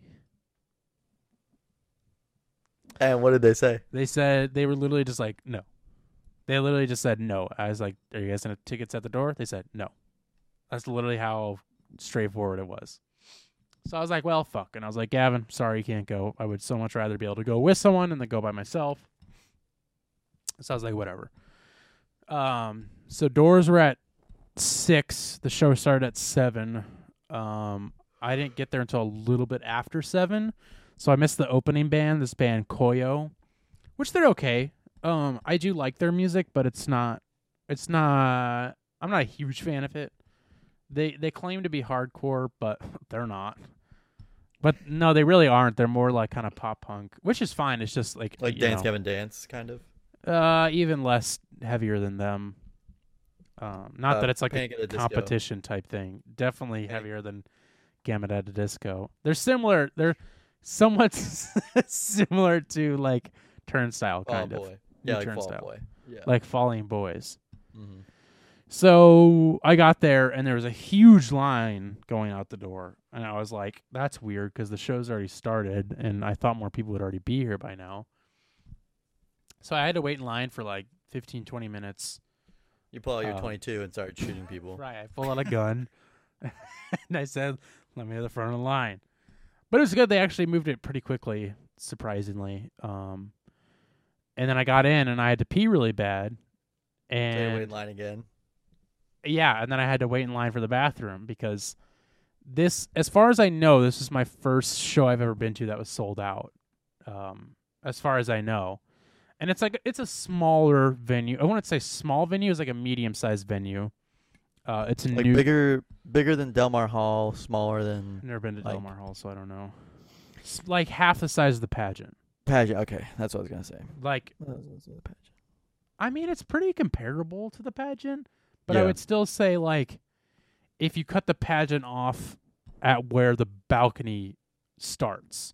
And what did they say? They said they were literally just like, no. They literally just said no. I was like, are you guys gonna tickets at the door? They said no. That's literally how straightforward it was. So I was like, well, fuck. And I was like, Gavin, sorry you can't go. I would so much rather be able to go with someone and then go by myself. So I was like, whatever. Um, so doors were at six. The show started at seven. Um, I didn't get there until a little bit after seven. So I missed the opening band, this band Koyo, which they're okay. Um, I do like their music, but it's not. It's not. I'm not a huge fan of it. They they claim to be hardcore, but they're not. But no, they really aren't. They're more like kind of pop punk, which is fine. It's just like Like you Dance know, Gavin Dance, kind of. uh, even less heavier than them. Um, not Uh, that it's like Panic a at the Disco. competition type thing. Definitely Panic- heavier than Gamma at the Disco. They're similar. They're somewhat similar to like Turnstile, Fall kind of Boy. Yeah, like Fall Turnstile. Boy. Yeah. like Falling Boys. Mhm. So I got there and there was a huge line going out the door, and I was like, "That's weird" because the show's already started, and I thought more people would already be here by now. So I had to wait in line for like 15, 20 minutes. You pull out your Uh, 22 and start shooting people. Right, I pull out a gun, and I said, "Let me to the front of the line." But it was good. They actually moved it pretty quickly, surprisingly. Um, and then I got in, and I had to pee really bad. You wait in line again. yeah, and then I had to wait in line for the bathroom because this, as far as I know, this is my first show I've ever been to that was sold out. Um, as far as I know, and it's like it's a smaller venue. I wouldn't say small venue; it's like a medium-sized venue. Uh, it's a Like new. bigger, bigger than Delmar Hall, smaller than Never been to like- Delmar Hall, so I don't know. It's like half the size of the pageant. Pageant. Okay, that's what I was gonna say. Like, Pageant. I mean, it's pretty comparable to the pageant, but I would still say like, if you cut the pageant off at where the balcony starts,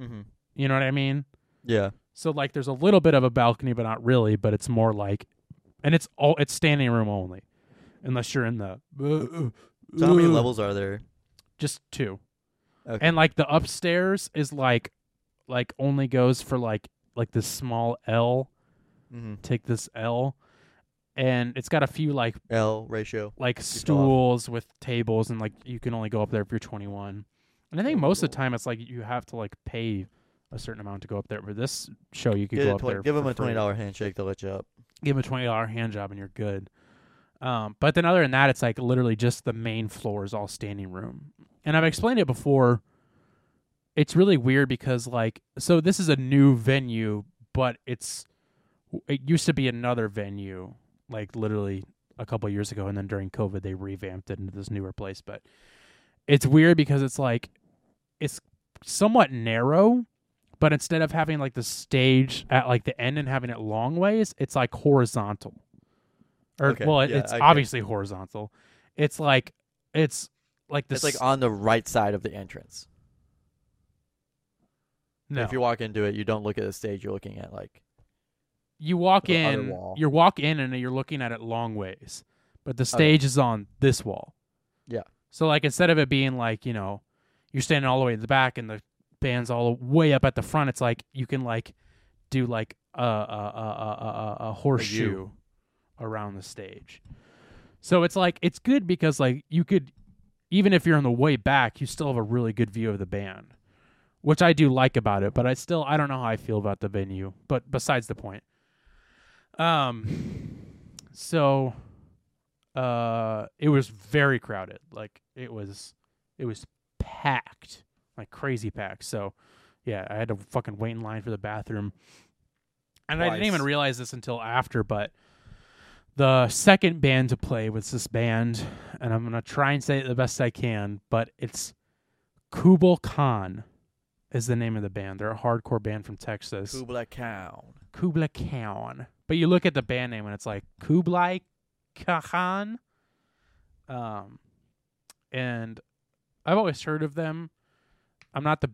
Mm-hmm. you know what I mean? Yeah. So like, there's a little bit of a balcony, but not really. But it's more like, and it's all it's standing room only, unless you're in the. So how many levels are there? Just two. Okay. and like the upstairs is like like only goes for like like this small L mm-hmm. take this L and it's got a few like L ratio. like fell off. stools with tables and like you can only go up there if you're 21 and I think most of the time it's like you have to like pay a certain amount to go up there but this show you could Get go up twen- there give them a twenty dollar handshake to let you up. give them a twenty dollar hand job and you're good. Um, but then other than that, it's like literally just the main floor is all standing room. And I've explained it before. It's really weird because like so this is a new venue, but it's it used to be another venue like literally a couple years ago, and then during COVID they revamped it into this newer place. But it's weird because it's like it's somewhat narrow, but instead of having like the stage at like the end and having it long ways, it's like horizontal. Or Okay, well, yeah, it's I obviously horizontal. It's like it's like this. It's like on the right side of the entrance. No. If you walk into it, you don't look at the stage. You're looking at like you walk the other in, wall. you walk in, and you're looking at it long ways, but the oh, stage is on this wall. Yeah. So like instead of it being like you know, you're standing all the way in the back and the band's all the way up at the front, it's like you can like do like a a a a, a, a horseshoe around the stage. So it's like it's good because like you could even if you're on the way back, you still have a really good view of the band. Which I do like about it, but I still I don't know how I feel about the venue. But besides the point. Um so uh it was very crowded. Like it was it was packed. Like crazy packed. So yeah, I had to fucking wait in line for the bathroom. And I didn't even realize this until after, but the second band to play was this band, and I'm gonna try and say it the best I can, but it's Kubal Khan is the name of the band. They're a hardcore band from Texas. Kubla Khan. Kubla Khan. But you look at the band name and it's like Kublai Khan. Um, and I've always heard of them. I'm not the,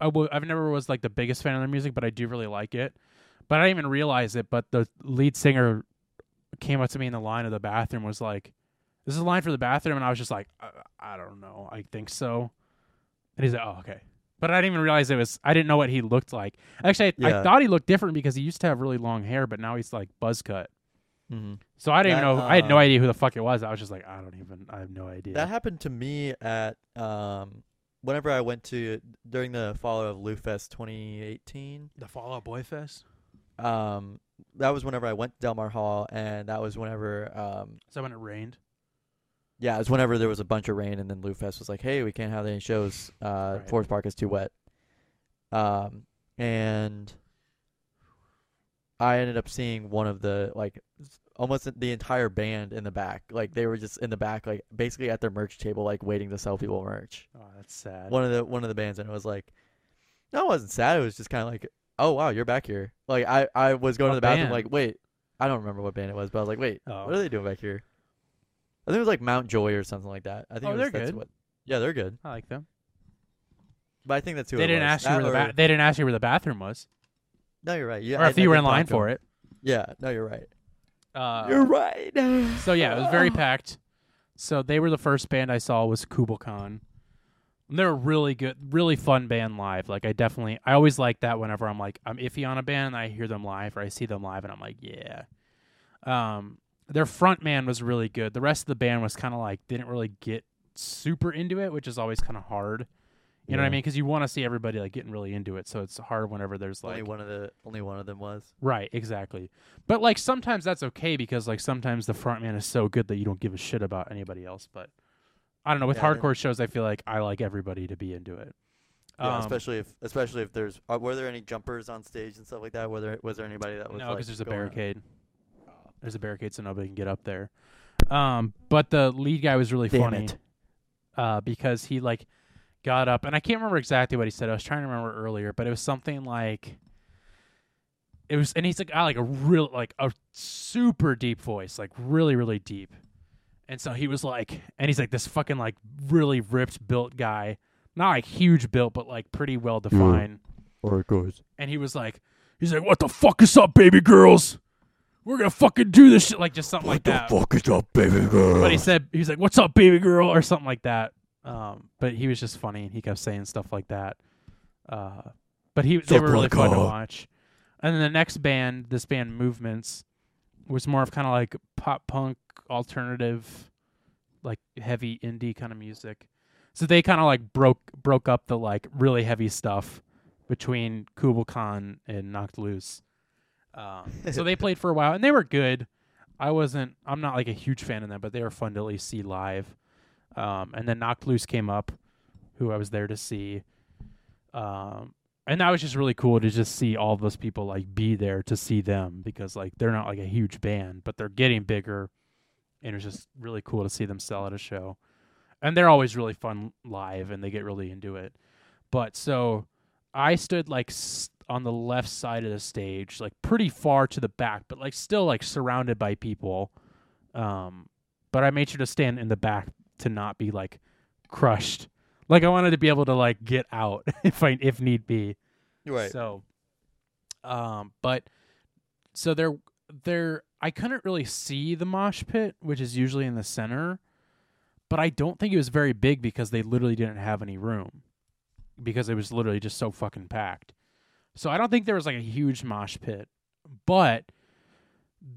I w- I've never was like the biggest fan of their music, but I do really like it. But I didn't even realize it. But the lead singer came up to me in the line of the bathroom was like, "This is a line for the bathroom," and I was just like, "I, I don't know, I think so." And he's like, "Oh, okay." But I didn't even realize it was. I didn't know what he looked like. Actually, I, I thought he looked different because he used to have really long hair, but now he's like buzz cut. hmm So I didn't That, even know. I had no uh, idea who the fuck it was. I was just like, I don't even. I have no idea. That happened to me at um whenever I went to during the fall of LouFest 2018. the Fall Out Boy Fest. Um, that was whenever I went to Delmar Hall, and that was whenever um Is that when it rained? Yeah, it was whenever there was a bunch of rain, and then LouFest was like, hey, we can't have any shows. Uh, Right. Forest Park is too wet. Um, and I ended up seeing one of the like s- almost the entire band in the back. Like they were just in the back, like basically at their merch table, like waiting to sell people merch. Oh, that's sad. One of the one of the bands, and it was like, no, it wasn't sad. It was just kind of like, oh wow, you're back here. Like I I was going What to the bathroom, band? like wait, I don't remember what band it was, but I was like, wait, Oh. what are they doing back here? I think it was like Mount Joy or something like that. I think Oh, it was, they're that's good. What, yeah, they're good. I like them. But I think that's who They it didn't was. ask you That where the or- ba- they didn't ask you where the bathroom was, No, you're right. Yeah, or if you were in line for it. Yeah, no, you're right. Uh, you're right. So yeah, it was very packed. So they were the first band I saw was Kubal Khan. And They're a really good, really fun band live. Like I definitely, I always like that whenever I'm like I'm iffy on a band and I hear them live or I see them live and I'm like, yeah. Um, their front man was really good. The rest of the band was kind of like didn't really get super into it, which is always kind of hard. You know what I mean? Because you want to see everybody like getting really into it, so it's hard whenever there's like only one of the only one of them was. Right, exactly. But like sometimes that's okay because like sometimes the front man is so good that you don't give a shit about anybody else. But I don't know. With Yeah, hardcore shows, I feel like I like everybody to be into it. Yeah, Um, especially if especially if there's uh, were there any jumpers on stage and stuff like that? Were there was there anybody that was no, like, because there's a barricade. There's a barricade, so nobody can get up there. Um, but the lead guy was really Damn funny it. uh, because he like got up, and I can't remember exactly what he said. I was trying to remember earlier, but it was something like it was, and he's like got like a real like a super deep voice, like really really deep. And so he was like, and he's like this fucking like really ripped built guy, not like huge built, but like pretty well defined. Or goes. And he was like, he's like, what the fuck is up, baby girls? We're gonna fucking do this shit, like just something like that. fuck is up, baby girl? But he said he was like, "What's up, baby girl?" or something like that. Um, but he was just funny. and He kept saying stuff like that. Uh, but he they were really fun to watch. And then the next band, this band Movements, was more of kind of like pop punk alternative, like heavy indie kind of music. So they kind of like broke broke up the like really heavy stuff between Kubal Khan and Knocked Loose. Um, so they played for a while and they were good. I wasn't. I'm not like a huge fan of them, but they were fun to at least see live. Um, and then Knocked Loose came up, who I was there to see. Um, and that was just really cool to just see all those people like be there to see them because like they're not like a huge band, but they're getting bigger, and it was just really cool to see them sell at a show. And they're always really fun live, and they get really into it. But so I stood like s- on the left side of the stage, like pretty far to the back, but like still like surrounded by people. Um, but I made sure to stand in the back to not be like crushed. Like I wanted to be able to like get out if I if need be. Right. So, um, but so there, there, I couldn't really see the mosh pit, which is usually in the center, but I don't think it was very big because they literally didn't have any room because it was literally just so fucking packed. So I don't think there was like a huge mosh pit, but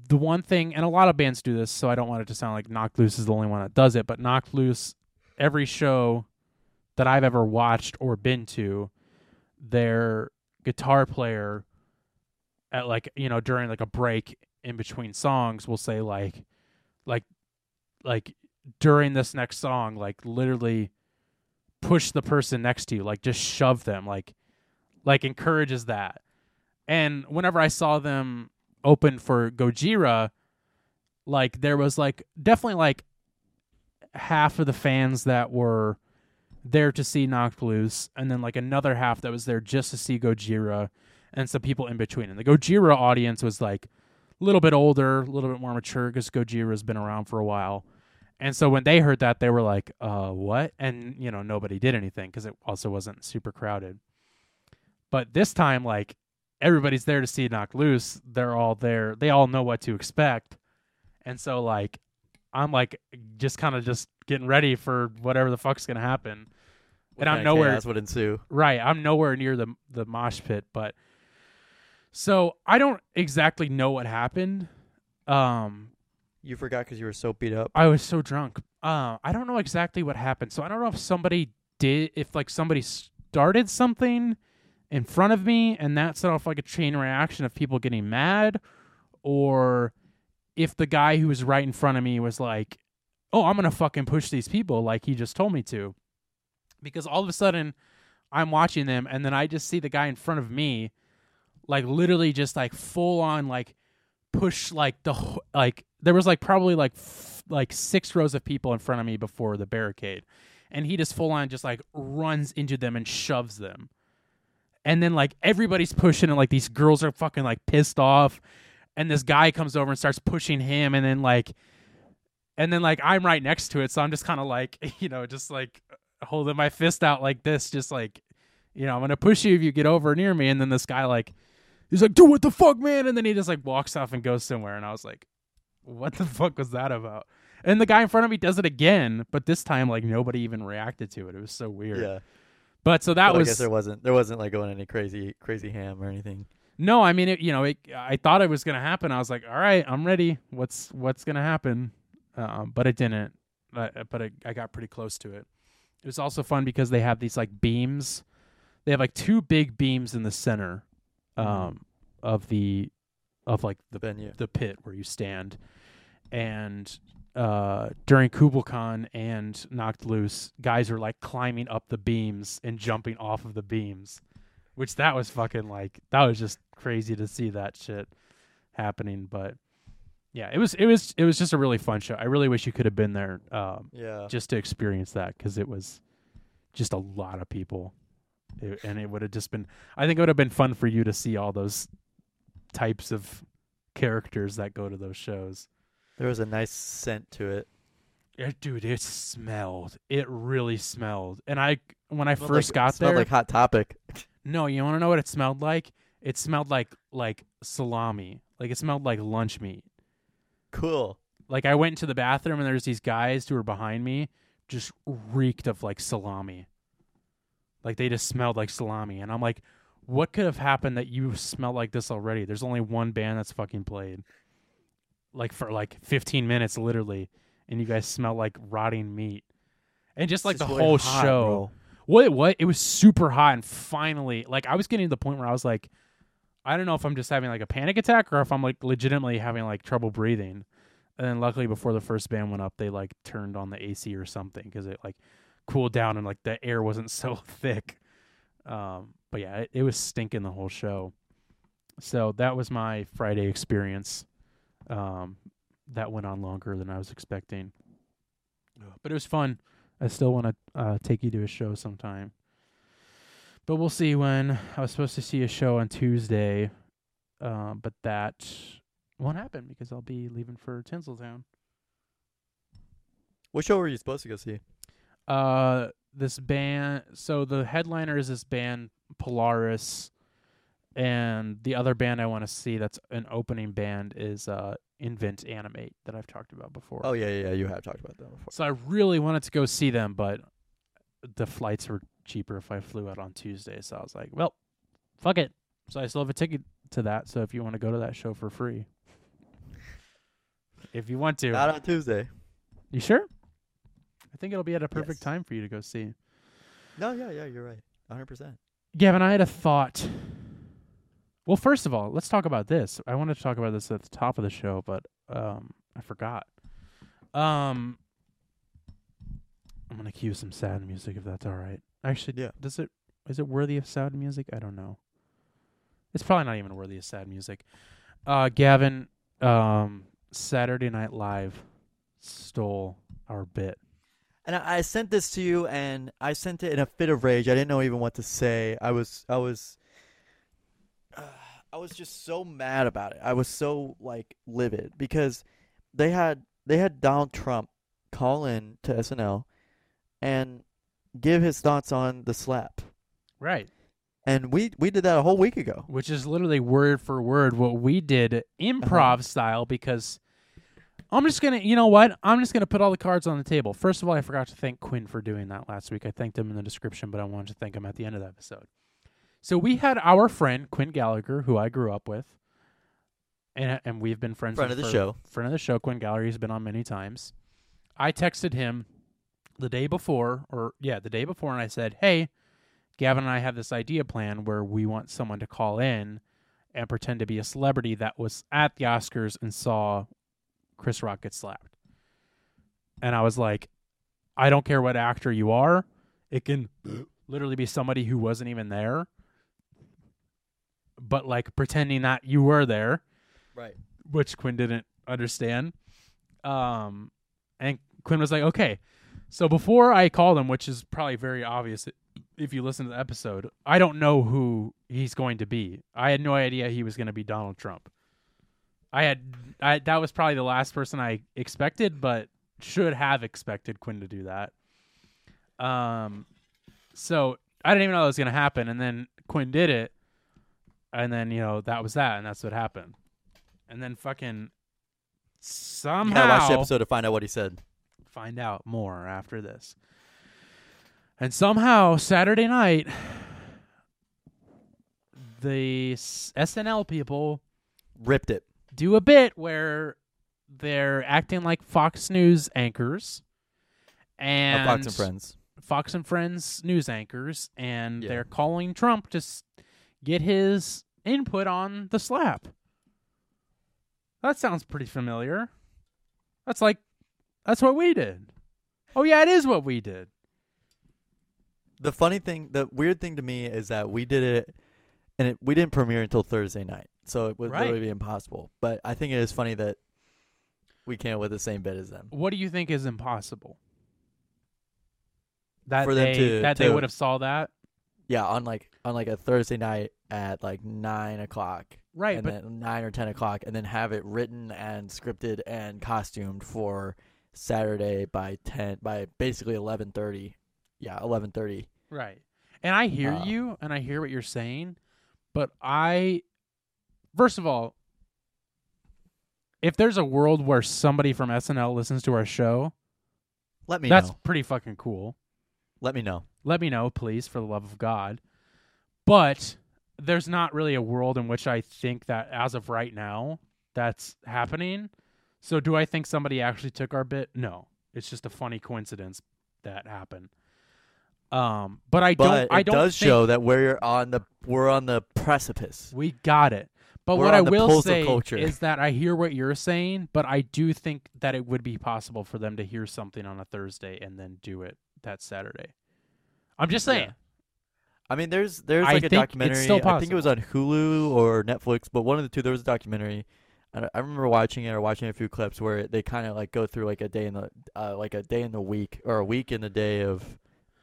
the one thing, and a lot of bands do this, so I don't want it to sound like Knocked Loose is the only one that does it, but Knocked Loose, every show that I've ever watched or been to, their guitar player at like you know during like a break in between songs will say like like like during this next song like literally push the person next to you like just shove them like like encourages that and whenever i saw them open for gojira like there was like definitely like half of the fans that were there to see Knocked Loose, and then like another half that was there just to see Gojira, and some people in between. And the Gojira audience was like a little bit older, a little bit more mature because Gojira's been around for a while. And so when they heard that, they were like, "Uh, what?" And you know, nobody did anything because it also wasn't super crowded. But this time, like everybody's there to see Knock Loose. They're all there. They all know what to expect, and so like I'm like just kind of just getting ready for whatever the fuck's gonna happen. What and I'm nowhere- chaos would ensue. Right, I'm nowhere near the the mosh pit, but so I don't exactly know what happened. Um, You forgot because you were so beat up. I was so drunk. Uh, I don't know exactly what happened. So I don't know if somebody did, if like somebody started something in front of me, and that set off like a chain reaction of people getting mad, or if the guy who was right in front of me was like, "Oh, I'm gonna fucking push these people," like he just told me to, because all of a sudden I'm watching them, and then I just see the guy in front of me, like literally just like full on like push like the like there was like probably like f- like six rows of people in front of me before the barricade. And he just full on just like runs into them and shoves them. And then like everybody's pushing and like these girls are fucking like pissed off. And this guy comes over and starts pushing him and then like and then like I'm right next to it. So I'm just kind of like you know just like holding my fist out like this just like you know I'm to push you if you get over near me. And then this guy like he's like, "Dude, what the fuck, man?" And then he just like walks off and goes somewhere, and I was like, "What the fuck was that about?" And the guy in front of me does it again, but this time like nobody even reacted to it. It was so weird. Yeah. But so that But I was guess there wasn't there wasn't like going any crazy crazy ham or anything. no. I mean, it, you know, it, I thought it was gonna happen. I was like, "All right, I'm ready. What's what's gonna happen?" Um, but it didn't. But, but it, I got pretty close to it. It was also fun because they have these like beams. They have like two big beams in the center um, of the of like the venue. the pit where you stand. And uh, during Kubal Khan and Knocked Loose, guys are like climbing up the beams and jumping off of the beams, which that was fucking like that was just crazy to see that shit happening. But yeah, it was it was it was just a really fun show. I really wish you could have been there um, Yeah. just to experience that because it was just a lot of people. It, and it would have just been I think it would have been fun for you to see all those types of characters that go to those shows. There was a nice scent to it. Yeah, dude, it smelled. It really smelled. And I when I first like, got smelled there, like hot topic. no, you want to know what it smelled like? It smelled like like salami. Like it smelled like lunch meat. Cool. Like I went into the bathroom and there's these guys who were behind me just reeked of like salami. Like they just smelled like salami and I'm like what could have happened that you smelled like this already? There's only one band that's fucking played. Like for like 15 minutes literally and you guys smell like rotting meat. And just like It's the really whole hot, show. bro. What what? It was super hot and finally like I was getting to the point where I was like I don't know if I'm just having like a panic attack or if I'm like legitimately having like trouble breathing. And then luckily before the first band went up, they like turned on the AC or something because it like cooled down and like the air wasn't so thick. Um, but yeah, it, it was stinking the whole show. So that was my Friday experience. Um, that went on longer than I was expecting, but it was fun. I still want to uh, take you to a show sometime. But we'll see when I was supposed to see a show on Tuesday, uh, but that won't happen because I'll be leaving for Tinseltown. What show were you supposed to go see? Uh, this band. So the headliner is this band Polaris, and the other band I want to see that's an opening band is uh Invent Animate that I've talked about before. Oh yeah, yeah, yeah. You have talked about them before. So I really wanted to go see them, but the flights were cheaper if I flew out on Tuesday. So I was like, well, fuck it. So I still have a ticket to that. So if you want to go to that show for free, if you want to, Not on Tuesday. you sure? I think it'll be at a perfect Yes. time for you to go see. No, yeah, yeah. You're right. 100. percent Gavin, I had a thought. Well, first of all, let's talk about this. I wanted to talk about this at the top of the show, but um, I forgot. Um, I'm gonna cue some sad music if that's all right. Actually, Yeah. Does it is it worthy of sad music? I don't know. It's probably not even worthy of sad music. Uh, Gavin, um, Saturday Night Live stole our bit. And I, I sent this to you, and I sent it in a fit of rage. I didn't know even what to say. I was, I was, I was just so mad about it. I was so like livid because they had they had Donald Trump call in to SNL and give his thoughts on the slap, Right. and we we did that a whole week ago. which is literally word for word what we did uh-huh. improv style because I'm just gonna you know what? I'm just gonna put all the cards on the table. First of all, I forgot to thank Quinn for doing that last week. I thanked him in the description, but I wanted to thank him at the end of the episode. So we had our friend Quinn Gallagher, who I grew up with. And uh, and we've been friends Friend of the for- show. Friend of the show, Quinn Gallagher, he's been on many times. I texted him the day before, or yeah, the day before, and I said, Hey, Gavin and I have this idea plan where we want someone to call in and pretend to be a celebrity that was at the Oscars and saw Chris Rock gets slapped. And I was like, I don't care what actor you are. It can literally be somebody who wasn't even there. But like pretending that you were there, Right. which Quinn didn't understand. Um, and Quinn was like, okay. So before I called him, which is probably very obvious if you listen to the episode, I don't know who he's going to be. I had no idea he was going to be Donald Trump. I had I that was probably the last person I expected, but should have expected Quinn to do that. Um, so I didn't even know that was going to happen, and then Quinn did it, and then you know that was that, and that's what happened. And then fucking somehow gotta watch the episode to find out what he said. find out more after this. And somehow Saturday night, the s- SNL people Ripped it. Do a bit where they're acting like Fox News anchors and Fox and Friends. Fox and Friends news anchors, and Yeah. they're calling Trump to s- get his input on the slap. That sounds pretty familiar. That's like, that's what we did. Oh yeah, it is what we did. The funny thing, the weird thing to me is that we did it, and it, we didn't premiere until Thursday night, so it would Right. literally be impossible. But I think it is funny that we came up with the same bit as them. What do you think is impossible? That For them they to- that they would have saw that Yeah, on like on like a Thursday night at like nine o'clock, right, and but then nine or ten o'clock, and then have it written and scripted and costumed for Saturday by ten by basically eleven thirty. Yeah, eleven thirty. Right. And I hear Uh, you and I hear what you're saying, but I first of all, if there's a world where somebody from SNL listens to our show, Let me that's know. pretty fucking cool. Let me know. Let me know, please, for the love of God. But there's not really a world in which I think that as of right now that's happening. So do I think somebody actually took our bit? No. It's just a funny coincidence that happened. Um, but I But don't I it don't does think- show that we're on the we're on the precipice. We got it. But We're what I will say is that I hear what you're saying, but I do think that it would be possible for them to hear something on a Thursday and then do it that Saturday. I'm just saying. Yeah. I mean, there's there's I like a documentary. I think it was on Hulu or Netflix, but one of the two. There was a documentary. I- I remember watching it or watching a few clips where they kind of like go through like a day in the uh, like a day in the week or a week in the day of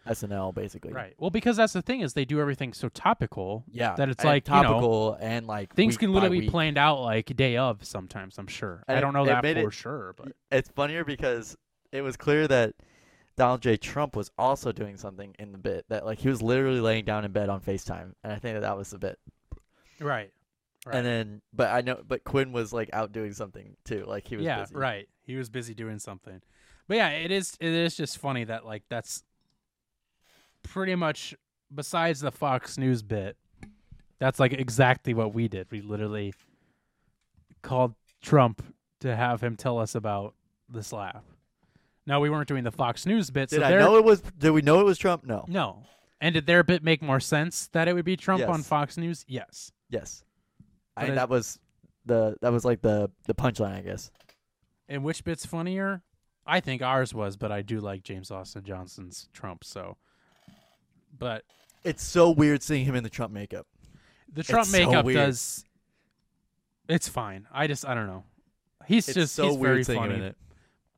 SNL, basically. Right. Well, because that's the thing is they do everything so topical. Yeah. That it's and like, you know, topical and like Things can literally be planned out like day of sometimes, I'm sure. I don't know that for it- sure, but It's funnier because it was clear that Donald J. Trump was also doing something in the bit that like he was literally laying down in bed on Facetime, and I think that that was the bit. right. Right. And then, but I know, but Quinn was like out doing something too. Like he was yeah, busy. right. He was busy doing something. But yeah, it is it is just funny that like that's pretty much besides the Fox News bit, that's like exactly what we did. We literally called Trump to have him tell us about the slap. Now we weren't doing the Fox News bit, Did so I there know it was? Did we know it was Trump? No. no. And did their bit make more sense that it would be Trump on Fox News? Yes. Yes. I But think it- that was the that was like the the punchline, I guess. And which bit's funnier? I think ours was, but I do like James Austin Johnson's Trump. So, but It's so weird seeing him in the Trump makeup. the Trump It's makeup weird. does. It's fine. I just I don't know. He's It's just so he's weird very seeing him funny. in it.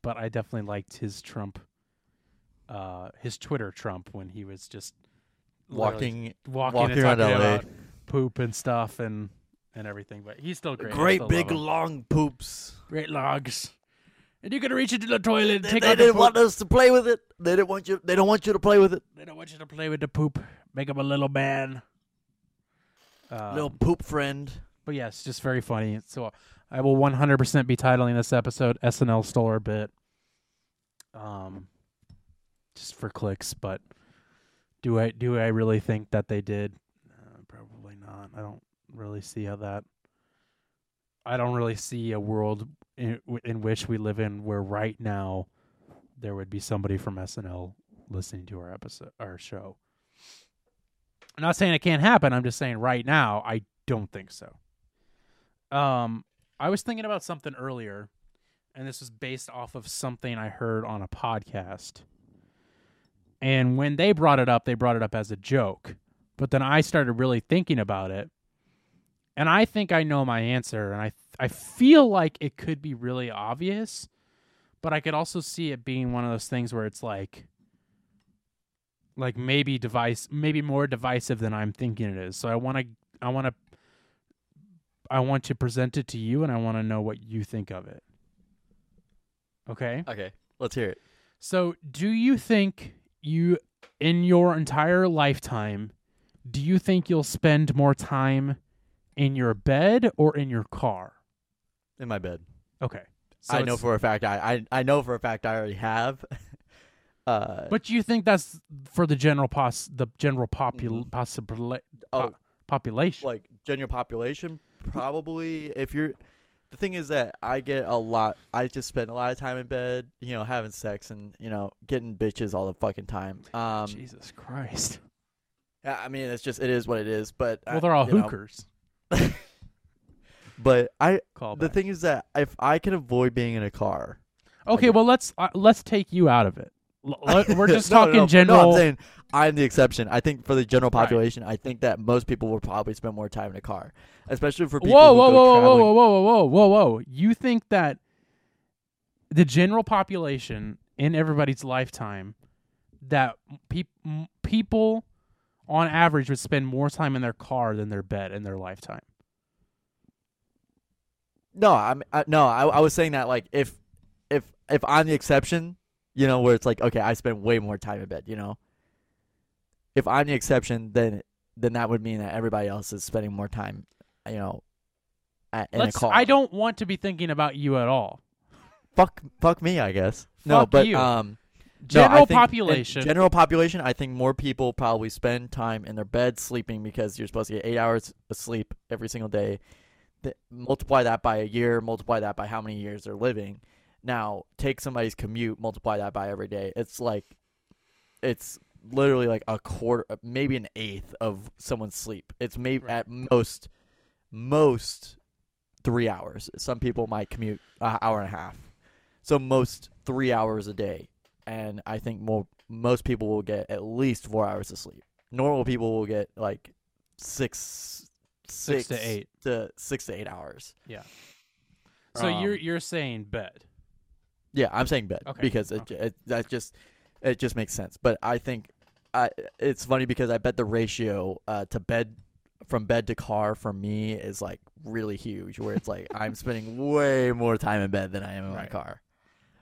but I definitely liked his Trump, uh, his Twitter Trump when he was just Walking walking, walking around LA. about poop and stuff and and everything. But he's still great. Great still big long poops. great logs, and you can reach into the toilet and They, take they out the didn't want us to play with it. They didn't want you. They don't want you to play with it. They don't want you to play with the poop. Make him a little man. Um, Little poop friend. But yes, just very funny. So I will 100% be titling this episode SNL stole our bit. Um just for clicks, but do I do I really think that they did? Uh, probably not. I don't really see how that I don't really see a world in, in which we live in where right now there would be somebody from SNL listening to our episode our show. I'm not saying it can't happen. I'm just saying right now I don't think so. Um, I was thinking about something earlier, and this was based off of something I heard on a podcast. And when they brought it up, they brought it up as a joke. But then I started really thinking about it, and I think I know my answer, and I I feel like it could be really obvious, but I could also see it being one of those things where it's like like maybe device maybe more divisive than I'm thinking it is. So I want to I want to I want to present it to you and I want to know what you think of it. Okay? Okay, let's hear it. So, do you think you in your entire lifetime do you think you'll spend more time in your bed or in your car? In my bed. Okay. So I know for a fact. I, I I know for a fact. I already have. uh. But do you think that's for the general pos the general popul Mhm. possibly oh, population? like general population, probably. If you're, the thing is that I get a lot. I just spend a lot of time in bed. You know, having sex and you know getting bitches all the fucking time. Um. Jesus Christ. yeah, I mean, it's just it is what it is. But Well, they're all you know, hookers. But I Call the thing is that if I can avoid being in a car, Okay, well let's uh, let's take you out of it. L- let- we're just No, no, talking no, No, general. I'm saying I'm the exception. I think for the general Right. population, I think that most people will probably spend more time in a car, especially for people whoa, who whoa, go whoa, whoa, traveling. whoa, whoa, whoa, whoa, whoa, whoa! You think that the general population in everybody's lifetime that peop- m- people on average would spend more time in their car than their bed in their lifetime? No, I'm I, no. I, I was saying that like if if if I'm the exception, you know, where it's like okay, I spend way more time in bed. You know, if I'm the exception, then then that would mean that everybody else is spending more time, you know, at, in Let's. a car. I don't want to be thinking about you at all. fuck fuck me, I guess. no, but you. um. General no, think population. general population, I think more people probably spend time in their bed sleeping because you're supposed to get eight hours of sleep every single day. Multiply that by a year, multiply that by how many years they're living. Now, take somebody's commute, multiply that by every day. It's like, it's literally like a quarter, uh, maybe an eighth of someone's sleep. It's maybe Right. at most, most three hours. Some people might commute an hour and a half. So most three hours a day and I think more most people will get at least four hours of sleep. Normal people will get like six, Six to eight. to six to eight hours. Yeah. So Um, you're you're saying bed. Yeah, I'm saying bed Okay, because it, okay. it that just it just makes sense. But I think I it's funny because I bet the ratio uh, to bed from bed to car for me is like really huge. Where it's like I'm spending way more time in bed than I am in my car.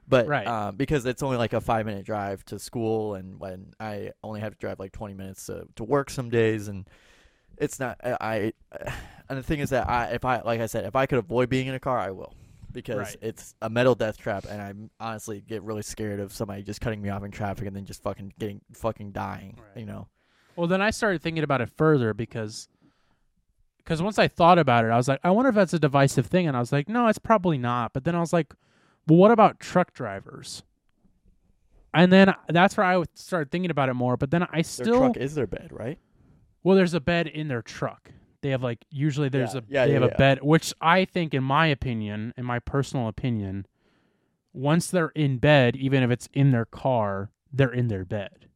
But Right. um, because it's only like a five minute drive to school, and when I only have to drive like 20 minutes to, to work some days, and it's not I, I and the thing is that I if I like I said if I could avoid being in a car I will because Right. it's a metal death trap and I honestly get really scared of somebody just cutting me off in traffic and then just fucking getting fucking dying Right. you know Well, then I started thinking about it further because because once I thought about it, I was like, I wonder if that's a divisive thing, and I was like, no, it's probably not. But then I was like, well, what about truck drivers? and then that's where I started thinking about it more. But then I still Their truck is their bed, right? well, there's a bed in their truck. They have like usually there's Yeah, a yeah, they yeah, have a bed, which I think, in my opinion, in my personal opinion, once they're in bed, even if it's in their car, they're in their bed.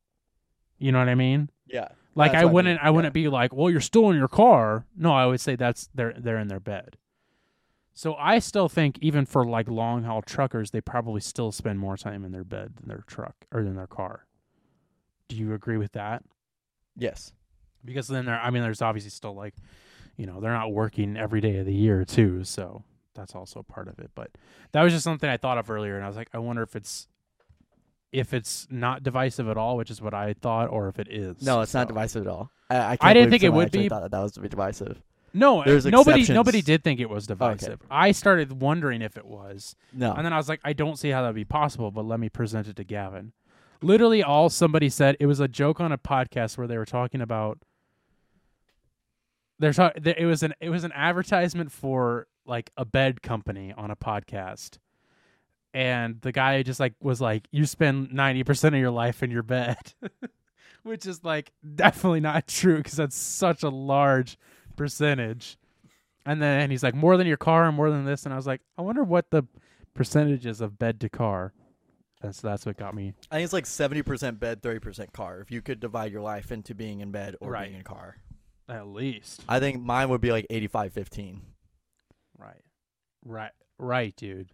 You know what I mean? Yeah. Like I wouldn't mean, I wouldn't be like, well, you're still in your car. No, I would say that's they're they're in their bed. So I still think even for like long haul truckers, they probably still spend more time in their bed than their truck or than their car. Do you agree with that? Yes. Because then there I mean there's obviously still like you know, they're not working every day of the year too, so that's also part of it. But that was just something I thought of earlier and I was like, I wonder if it's if it's not divisive at all, which is what I thought, or if it is. No, it's not divisive at all. I, I, I didn't think it would be- Thought that, that was to be divisive. No, There's uh, nobody exceptions. nobody did think it was divisive. I started wondering if it was. No. And then I was like, I don't see how that would be possible, but let me present it to Gavin. Literally all somebody said it was a joke on a podcast where they were talking about they're talk, there- it was an it was an advertisement for like a bed company on a podcast. And the guy just like was like, You spend ninety percent of your life in your bed Which is like definitely not true because that's such a large percentage. And then he's like, more than your car and more than this. And I was like, I wonder what the percentage is of bed to car. And so that's what got me. I think it's like seventy percent bed, thirty percent car. If you could divide your life into being in bed or Right. being in car, At least. I think mine would be like 85-15. Right. Right. Right, dude.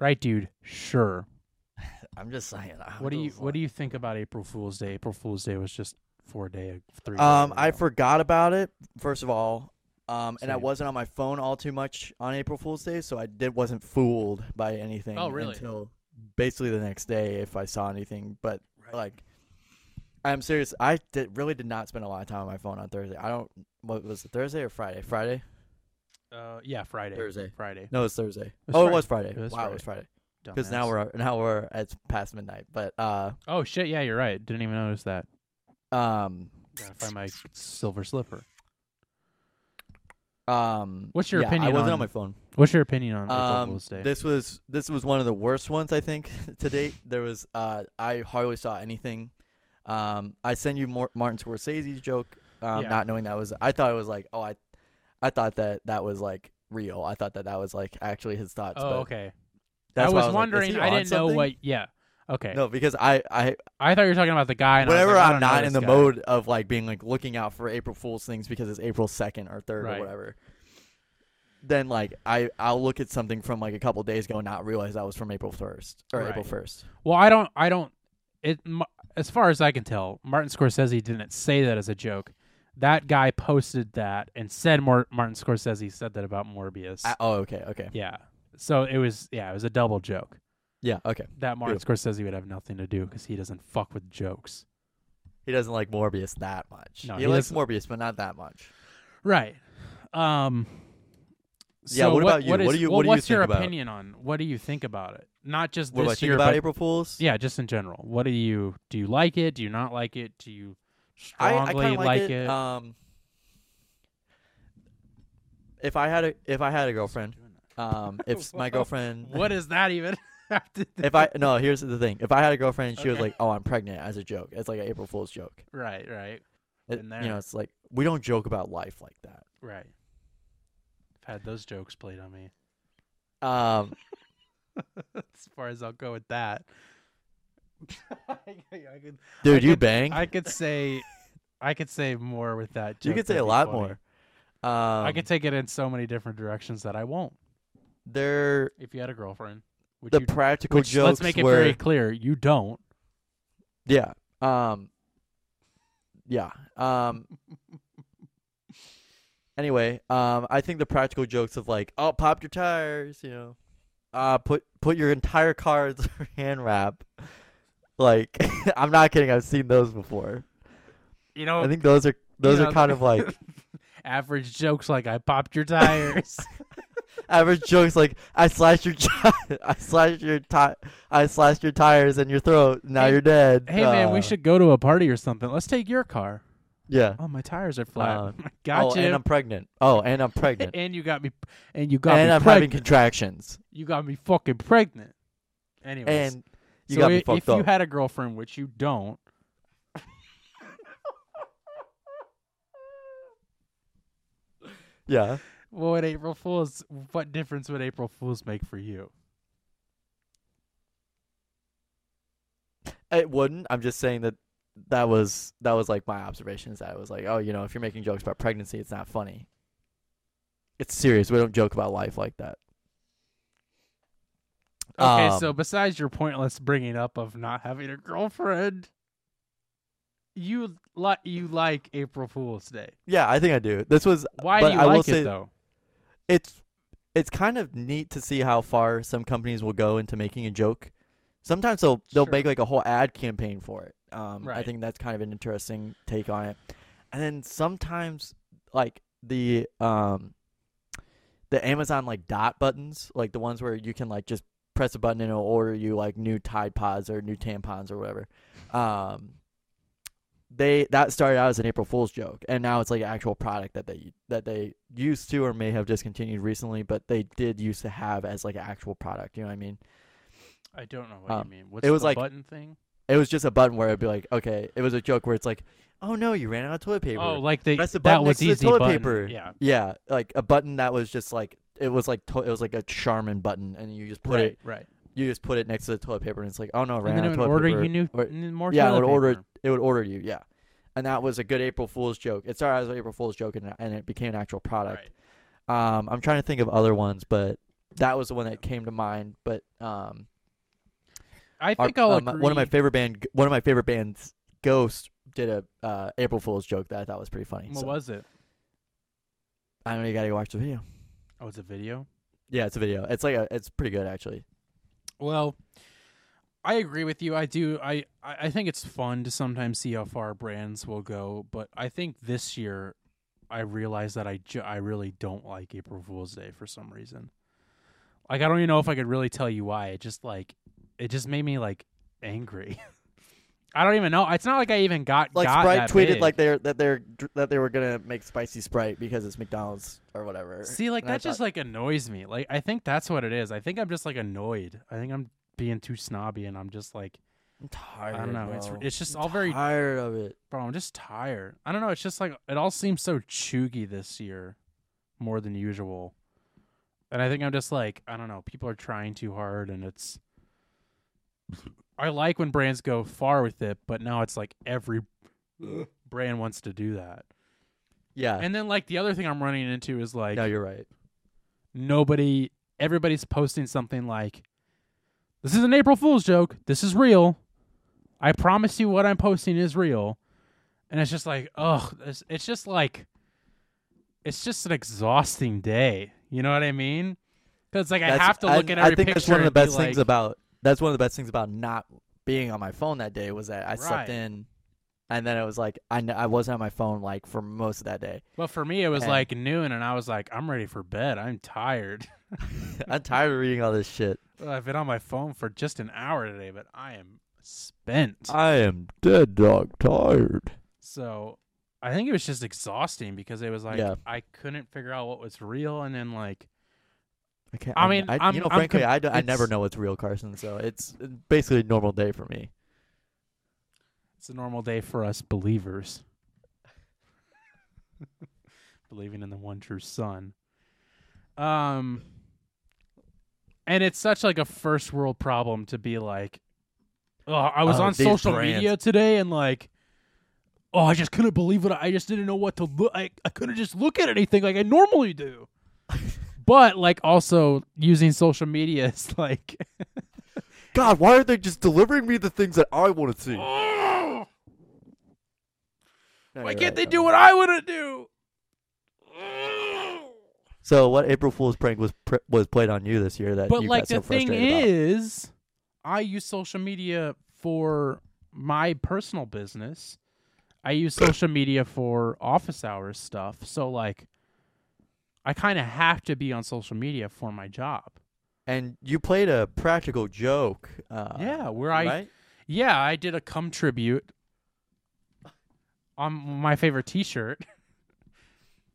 Right, dude. Sure. I'm just saying. I What do you was What do you think about April Fool's Day? April Fool's Day was just four day, three. Um, I forgot about it. First of all, um, and I Same. wasn't on my phone all too much on April Fool's Day, so I did wasn't fooled by anything. Oh, really? Until basically the next day, if I saw anything. But like, I'm serious. I did really did not spend a lot of time on my phone on Thursday. I don't. What was it? Thursday or Friday? Friday? Uh, yeah, Friday. Thursday. Friday. No, it's Thursday. It was oh, Friday. it was Friday. It was wow, it was Friday. Because Dumbass. now we're now we're it's past midnight. But uh, Oh shit! Yeah, you're right. Didn't even notice that. Um, Gotta find my silver slipper. um. What's your yeah, opinion I wasn't on- on my phone. What's your opinion on Um, this was this was one of the worst ones I think to date. There was uh, I hardly saw anything. Um, I sent you Mar- Martin Scorsese's joke, um, Yeah. not knowing that was. I thought it was like, oh, I, I thought that that was like real. I thought that that was like actually his thoughts. oh, okay. I was, like, is wondering. he I didn't know something? what. Yeah. Okay. No, because I I I thought you were talking about the guy. And I was whenever like, I'm don't in the guy. mode of like being like looking out for April Fool's things because it's April second or third Right. or whatever. Then like I I'll look at something from like a couple days ago and not realize that was from April first or April first. Well, I don't. I don't. It. As far as I can tell, Martin Scorsese didn't say that as a joke. That guy posted that and said more. Martin Scorsese said that about Morbius. I, oh okay okay yeah. So it was. Yeah, it was a double joke. Yeah okay. That Martin Scorsese would have nothing to do because he doesn't fuck with jokes. He doesn't like Morbius that much. No, he, he likes doesn't- Morbius, but not that much. Right. Um. Yeah, so what about you? What, What is, do you- well, what do you what's your think about- opinion on? What do you think about it? Not just What do I this think year, about but April Fools? yeah, just in general. What do you do? You like it? Do you not like it? Do you I, I strongly kind of like, like it. Um, if I had a if I had a girlfriend, um, if my girlfriend, what is that even to do? if I no, here's the thing. If I had a girlfriend and she was Okay. like, "Oh, I'm pregnant," as a joke, it's like an April Fool's joke. Right, right, It- Been you know, it's like we don't joke about life like that. right. I've had those jokes played on me. Um, as far as I'll go with that. I, could, dude, you could- bang. I could say, I could say more with that. you joke. could say That'd a be lot funny. more. Um, I could take it in so many different directions that I won't. There, If you had a girlfriend, which the you, practical which jokes let's make it were, very clear, you don't. yeah. Um, yeah. Um. Anyway, um, I think the practical jokes of like, oh, pop your tires, you know, uh, put put your entire car in hand wrap. Like, I'm not kidding. I've seen those before. You know, I think those are those you are know, kind of like average jokes like I popped your tires. Average jokes. Like, I slashed your I slashed your ti- I slashed your tires in your throat. Now Hey- you're dead. hey man, we Uh, should go to a party or something. Let's take your car. Yeah. Oh, my tires are flat. Uh, I got oh, you. and I'm pregnant. Oh, and I'm pregnant. and you got me. And you got and me And I'm having contractions. you got me fucking pregnant. Anyways, And You so got me fucked if you had a girlfriend, which you don't, yeah. What would April Fools? What difference would April Fools make for you? It wouldn't. I'm just saying that that was that was like my observations. that it was like, oh, you know, if you're making jokes about pregnancy, it's not funny. It's serious. We don't joke about life like that. Okay, Um, so besides your pointless bringing up of not having a girlfriend, you like you like April Fool's Day. Yeah, I think I do. This was Why but do you I will like say it though? It's it's kind of neat to see how far some companies will go into making a joke. Sometimes they'll they'll Sure. make like a whole ad campaign for it. Um, I think that's kind of an interesting take on it. And then sometimes like the um the Amazon like dot buttons, like the ones where you can like just press a button and it'll order you like new Tide Pods or new tampons or whatever. Um they that started out as an April Fool's joke, and now it's like an actual product that they that they used to or may have discontinued recently, but they did used to have as like an actual product. You know what I mean? I don't know what um, you mean. What's it was the like- button thing? It was just a button where it'd be like, okay, it was a joke where it's like, oh no, you ran out of toilet paper. Oh, like they Press the that button was next to the easy toilet button. paper. Yeah, yeah, like a button that was just like it was like to- it was like a Charmin button, and you just put right, it right. you just put it next to the toilet paper, and it's like, oh no, I ran out of toilet order paper. you new Or- more. yeah, toilet would order paper. It would order you, yeah. And that was a good April Fool's joke. It started as an April Fool's joke, and, and it became an actual product. Right. Um, I'm trying to think of other ones, but that was the one that came to mind. But um, I our- think I'll um, one of my favorite band, one of my favorite bands, Ghost, did a uh, April Fool's joke that I thought was pretty funny. What So, was it? I don't know. You gotta go watch the video. Oh, it's a video. Yeah, it's a video. It's like a, it's pretty good actually. Well, I agree with you. I do. I I I think it's fun to sometimes see how far brands will go, but I think this year I realized that I ju- I really don't like April Fool's Day for some reason. Like I don't even know if I could really tell you why. It just like it just made me like angry. I don't even know. It's not like I even got Like got Sprite tweeted big. like they're that they're that they were gonna make spicy Sprite because it's McDonald's or whatever. See, like And I that just thought- like annoys me. Like I think that's what it is. I think I'm just like annoyed. I think I'm being too snobby, and I'm just like I'm tired. I don't know. It's bro. it's just I'm all very tired of it. bro. I'm just tired. I don't know. It's just like it all seems so chuggy this year, more than usual. And I think I'm just like I don't know. People are trying too hard, and it's. I like when brands go far with it, but now it's like every brand wants to do that. Yeah. And then like the other thing I'm running into is like no, you're right. nobody everybody's posting something like this is an April Fool's joke. This is real. I promise you what I'm posting is real. And it's just like, ugh, it's, it's just like it's just an exhausting day. You know what I mean? Cuz like I have to look and at every I think that's one of the and be best things like- about that's one of the best things about not being on my phone that day was that I slept in, and then it was like I I wasn't on my phone like for most of that day. But for me it was And- like noon and I was like I'm ready for bed. I'm tired. I'm tired of reading all this shit. Well, I've been on my phone for just an hour today, but I am spent. I am dead dog tired. So I think it was just exhausting because it was like Yeah. I couldn't figure out what was real, and then like I can't. I mean, I, I'm- you know, I'm frankly, com- I, I never know what's real, Carson. So it's basically a normal day for me. it's a normal day for us believers, believing in the one true Son. Um, and it's such like a first world problem to be like, oh, I was Oh, on social brands. media today, and like. Oh, I just couldn't believe it. I just didn't know what to look. I, I couldn't just look at anything like I normally do. but like also using social media is like God, why are they just delivering me the things that I want to see? Oh, why can't they do what I want to do? So, what April Fool's prank was pr- was played on you this year that But you like got so the thing frustrated about? is, I use social media for my personal business. I use social media for office hours stuff. So like I kind of have to be on social media for my job. and you played a practical joke. Uh, yeah, where I right? Yeah, I did a cum tribute on my favorite T-shirt,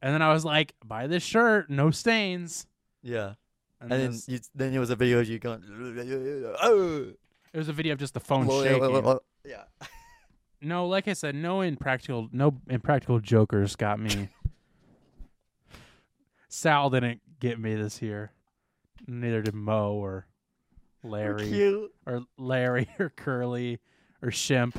and then I was like, "Buy this shirt, no stains." Yeah. And, And then you, then it was a video of you going. Oh. It was a video of just the phone Well, shaking. yeah, well, well, yeah. No, like I said, no impractical, no impractical jokers got me. Sal didn't get me this year. Neither did Mo or Larry or Larry or Curly or Shemp.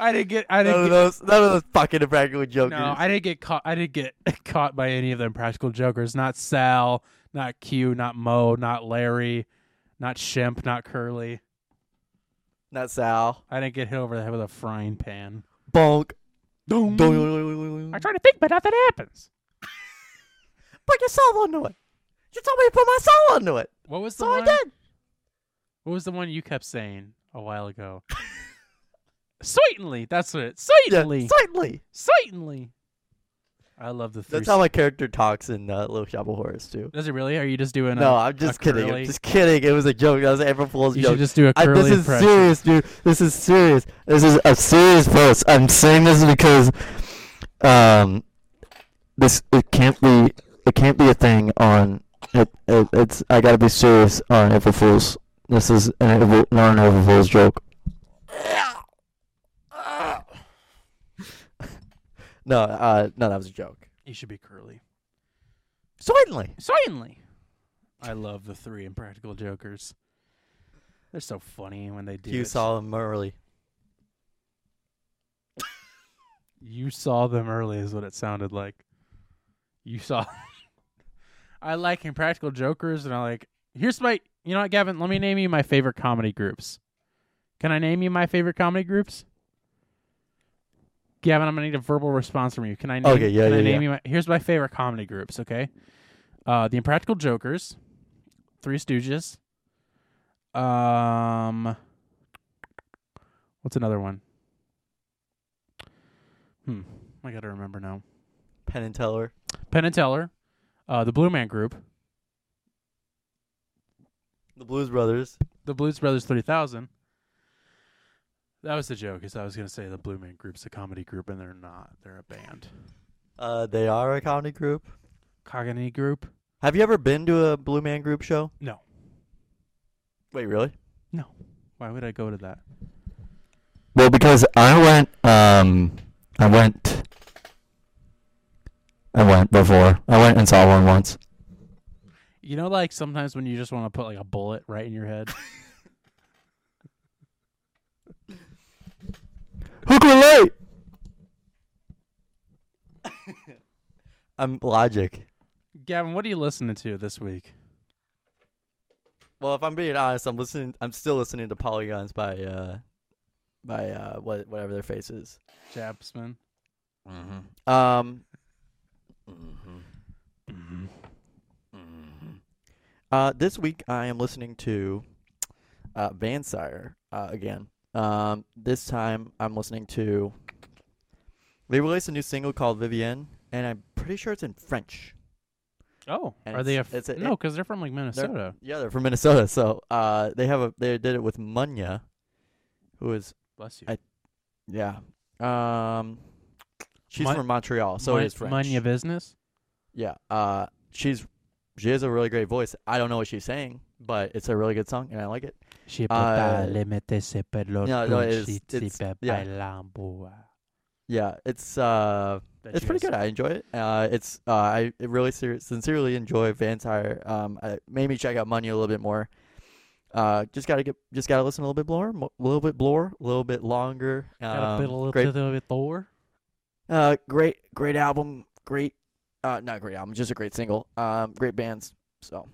I didn't get. I None didn't of get. those, none of those fucking impractical jokers. No, I didn't get caught. I didn't get caught by any of the impractical jokers. Not Sal, not Q, not Mo, not Larry, not Shemp, not Curly. Not Sal. I didn't get hit over the head with a frying pan. Bonk. I try to think, but nothing happens. Put your soul onto it. You told me to put my soul onto it. What was the So I did. What was the one you kept saying a while ago? Certainly, that's it. Yeah, Certainly, certainly. certainly. I love the three. That's how my character talks in uh, Little Shop of Horrors too. Does it really? Are you just doing? No, a, I'm just a kidding. curly- I'm just kidding. It was a joke. That was an April Fool's You joke. should just do a I, curly this is impression. serious, dude. This is serious. This is a serious post. I'm saying this because, um, this it can't be it can't be a thing on it. it it's I gotta be serious on April Fools. This is an April, not an April Fool's joke. no, uh, no, that was a joke. You should be curly. Certainly. Certainly. I love the three impractical jokers. They're so funny when they do. You it. saw them early. You saw them early, is what it sounded like. You saw. I like impractical jokers, and I like. Here's my. You know what, Gavin? Let me name you my favorite comedy groups. Can I name you my favorite comedy groups? Gavin, I'm gonna need a verbal response from you. Can I name? Okay, yeah, can I yeah, name yeah. you my? Here's my favorite comedy groups. Okay, uh, the Impractical Jokers, Three Stooges. Um, what's another one? Hmm, I gotta remember now. Penn and Teller. Penn and Teller, uh, the Blue Man Group, The Blues Brothers. the Blues Brothers 3000. That was the joke. Is I was gonna say the Blue Man Group's a comedy group, and they're not. They're a band. Uh, they are a comedy group. Cogany Group. Have you ever been to a Blue Man Group show? No. Wait, really? No. Why would I go to that? Well, because I went, um, I went, I went before. I went and saw one once. You know, like sometimes when you just want to put like a bullet right in your head. Hook or light? I'm Logic. Gavin, what are you listening to this week? Well, if I'm being honest, I'm listening. I'm still listening to Polygons by uh, by uh, what whatever their face is. Japsman. Mm-hmm. Um. Mm-hmm. Uh, this week I am listening to uh, Vansire uh, again. Um, this time I'm listening to. They released a new single called Vivienne, and I'm pretty sure it's in French. Oh, And are they a it's- f- it's a- no? Because they're from like Minnesota. Yeah, they're from Minnesota, so uh, they have a they did it with Munya, who is Bless you. I- yeah, um, she's Mun- from Montreal, so Mun- it is French. Munya business. Yeah, uh, she's she has a really great voice. I don't know what she's saying, but it's a really good song, and I like it. Je peux pas le mettre per no, no, it's- it's- yeah. yeah. Yeah, it's uh, it's pretty good. I enjoy it. Uh, it's uh, I really ser- sincerely enjoy Vansire. Um, it made me check out Munya a little bit more. Uh, just gotta get, just gotta listen a little bit more, a little bit more, a little bit longer. Um, a little, great, bit, a bit Thor. uh, great, great album. Great, uh, not great album, just a great single. Um, great bands. So,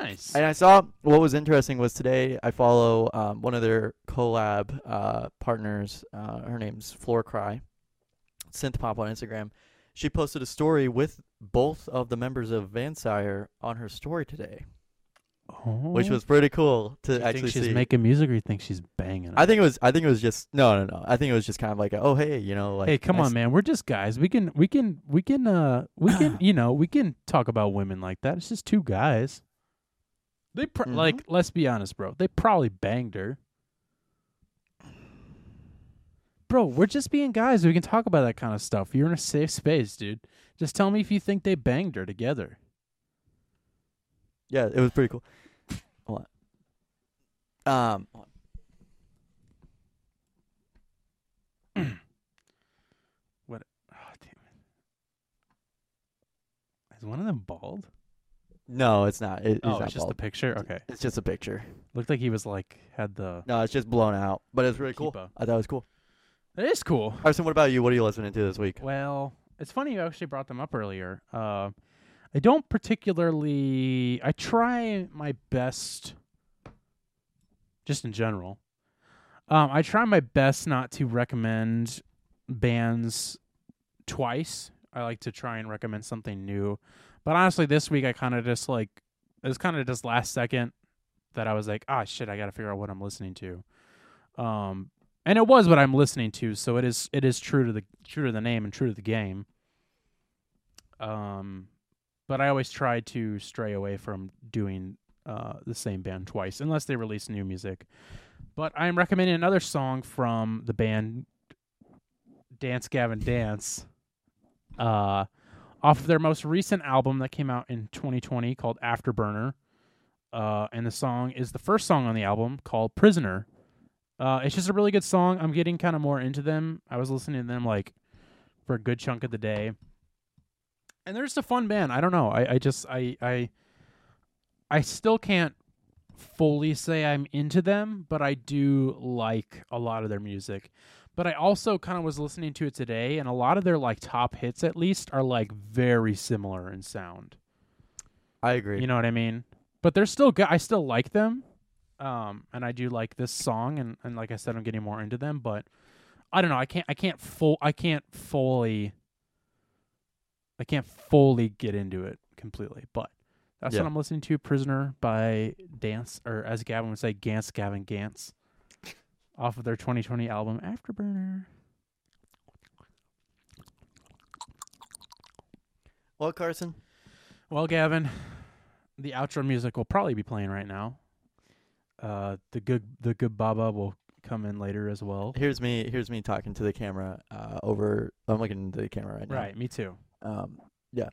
Nice. and I saw what was interesting was today I follow um one of their collab uh partners. Uh, her name's Floor Cry, synth pop on Instagram. She posted a story with both of the members of Vansire on her story today, oh. which was pretty cool to Do you actually think she's see. making music, or you think she's banging? I it? think it was. I think it was just no, no, no. I think it was just kind of like, a, oh, hey, you know, like, hey, come I on, s- man. We're just guys. We can, we can, we can, uh, we can, you know, we can talk about women like that. It's just two guys. They pr- Mhm. like, let's be honest, bro. They probably banged her. Bro, we're just being guys. We can talk about that kind of stuff. You're in a safe space, dude. Just tell me if you think they banged her together. Yeah, it was pretty cool. Hold on. Um, on. Oh, damn it. Is one of them bald? No, it's not. It, it's oh, not it's just the picture. Okay, It's just a picture. looked like he was like had the. No, it's just blown out, but it's really cool. Keepa. I thought it was cool. It is cool. Arson, what about you? What are you listening to this week? Well, it's funny you actually brought them up earlier. Uh, I don't particularly. I try my best, just in general. Um, I try my best not to recommend bands twice. I like to try and recommend something new. But honestly, this week I kind of just like it was kind of just last second that I was like, ah, shit, I got to figure out what I'm listening to. Um, and it was what I'm listening to, so it is it is true to the true to the name and true to the game. Um, but I always try to stray away from doing uh, the same band twice unless they release new music. But I'm recommending another song from the band Dance Gavin Dance, uh, off of their most recent album that came out in 2020 called Afterburner. Uh, and the song is the first song on the album called Prisoner. Uh, it's just a really good song. I'm getting kind of more into them. I was listening to them like for a good chunk of the day, and they're just a fun band. I don't know. I, I just I I I still can't fully say I'm into them, but I do like a lot of their music. But I also kind of was listening to it today, and a lot of their like top hits, at least, are like very similar in sound. I agree. You know what I mean? But they're still good. I still like them. Um, and I do like this song and, and like I said, I'm getting more into them, but I don't know. I can't, I can't full, I can't fully, I can't fully get into it completely, but that's Yeah. what I'm listening to. Prisoner by Dance, or as Gavin would say, Gance Gavin Gance off of their 2020 album Afterburner. well, Carson, Well, Gavin, the outro music will probably be playing right now. Uh, the good the good Baba will come in later as well. here's me. Here's me talking to the camera. Uh, over. I'm looking into the camera right now. Right, me too. Um. Yeah.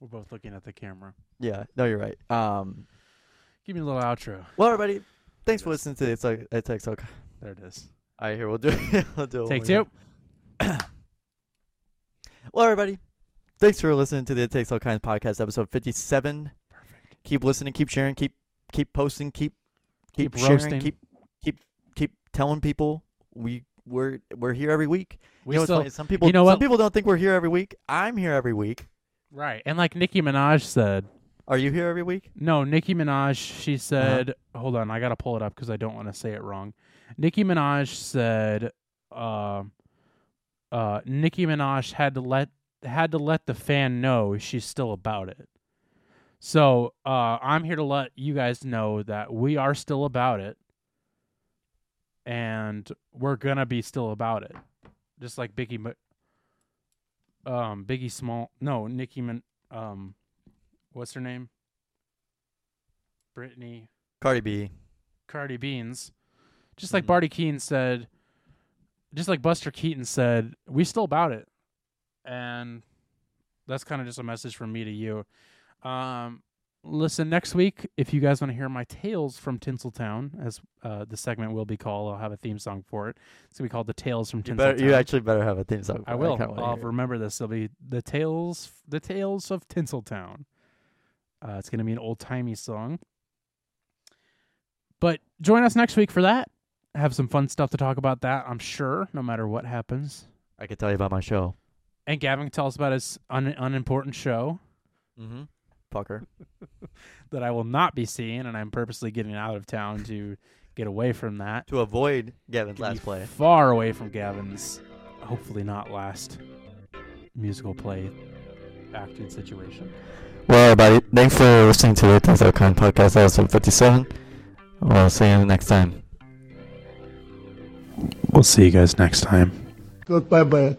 We're both looking at the camera. Yeah. No, you're right. Um. Give me a little outro. Well, everybody, thanks for listening to it's like it takes okay. There it is. All right, here we'll do it. we'll do it. Take two. Well, everybody, thanks for listening to the It Takes All Kinds podcast, episode 57. Perfect. Keep listening, keep sharing, keep keep posting, keep keep, Keep sharing, roasting. keep keep keep telling people we we're we're here every week. We you know, still some people you know some what? people don't think we're here every week. I'm here every week. right, and like Nicki Minaj said, Are you here every week? no, Nicki Minaj. She Uh-huh. said, hold on, I gotta pull it up because I don't want to say it wrong. Nicki Minaj said, uh, uh, Nicki Minaj had to let had to let the fan know she's still about it. So uh, I'm here to let you guys know that we are still about it, and we're gonna be still about it, just like Biggie, um, Biggie Small, no, Nicki Min, um, what's her name? Brittany Cardi B. Cardi Beans, just like Mhm. Barty Keaton said, just like Buster Keaton said, we still about it, and that's kind of just a message from me to you. Um, listen next week if you guys want to hear my tales from Tinseltown, as uh, the segment will be called. I'll have a theme song for it. It's gonna be called the Tales from You, Tinseltown. better, you actually better have a theme song. for I will. kinda I'll remember this. It'll be the tales, the tales of Tinseltown. Uh, it's gonna be an old timey song. But join us next week for that. Have some fun stuff to talk about that. I'm sure, no matter what happens. I can tell you about my show. And Gavin can tell us about his un- unimportant show Mm-hmm. Fucker. that I will not be seeing, and I'm purposely getting out of town to get away from that. To avoid Gavin's last play. Far away from Gavin's, hopefully not last musical play acting situation. Well, everybody, thanks for listening to the Things That Kind podcast, episode 57. We'll see you next time. We'll see you guys next time. Goodbye, bye.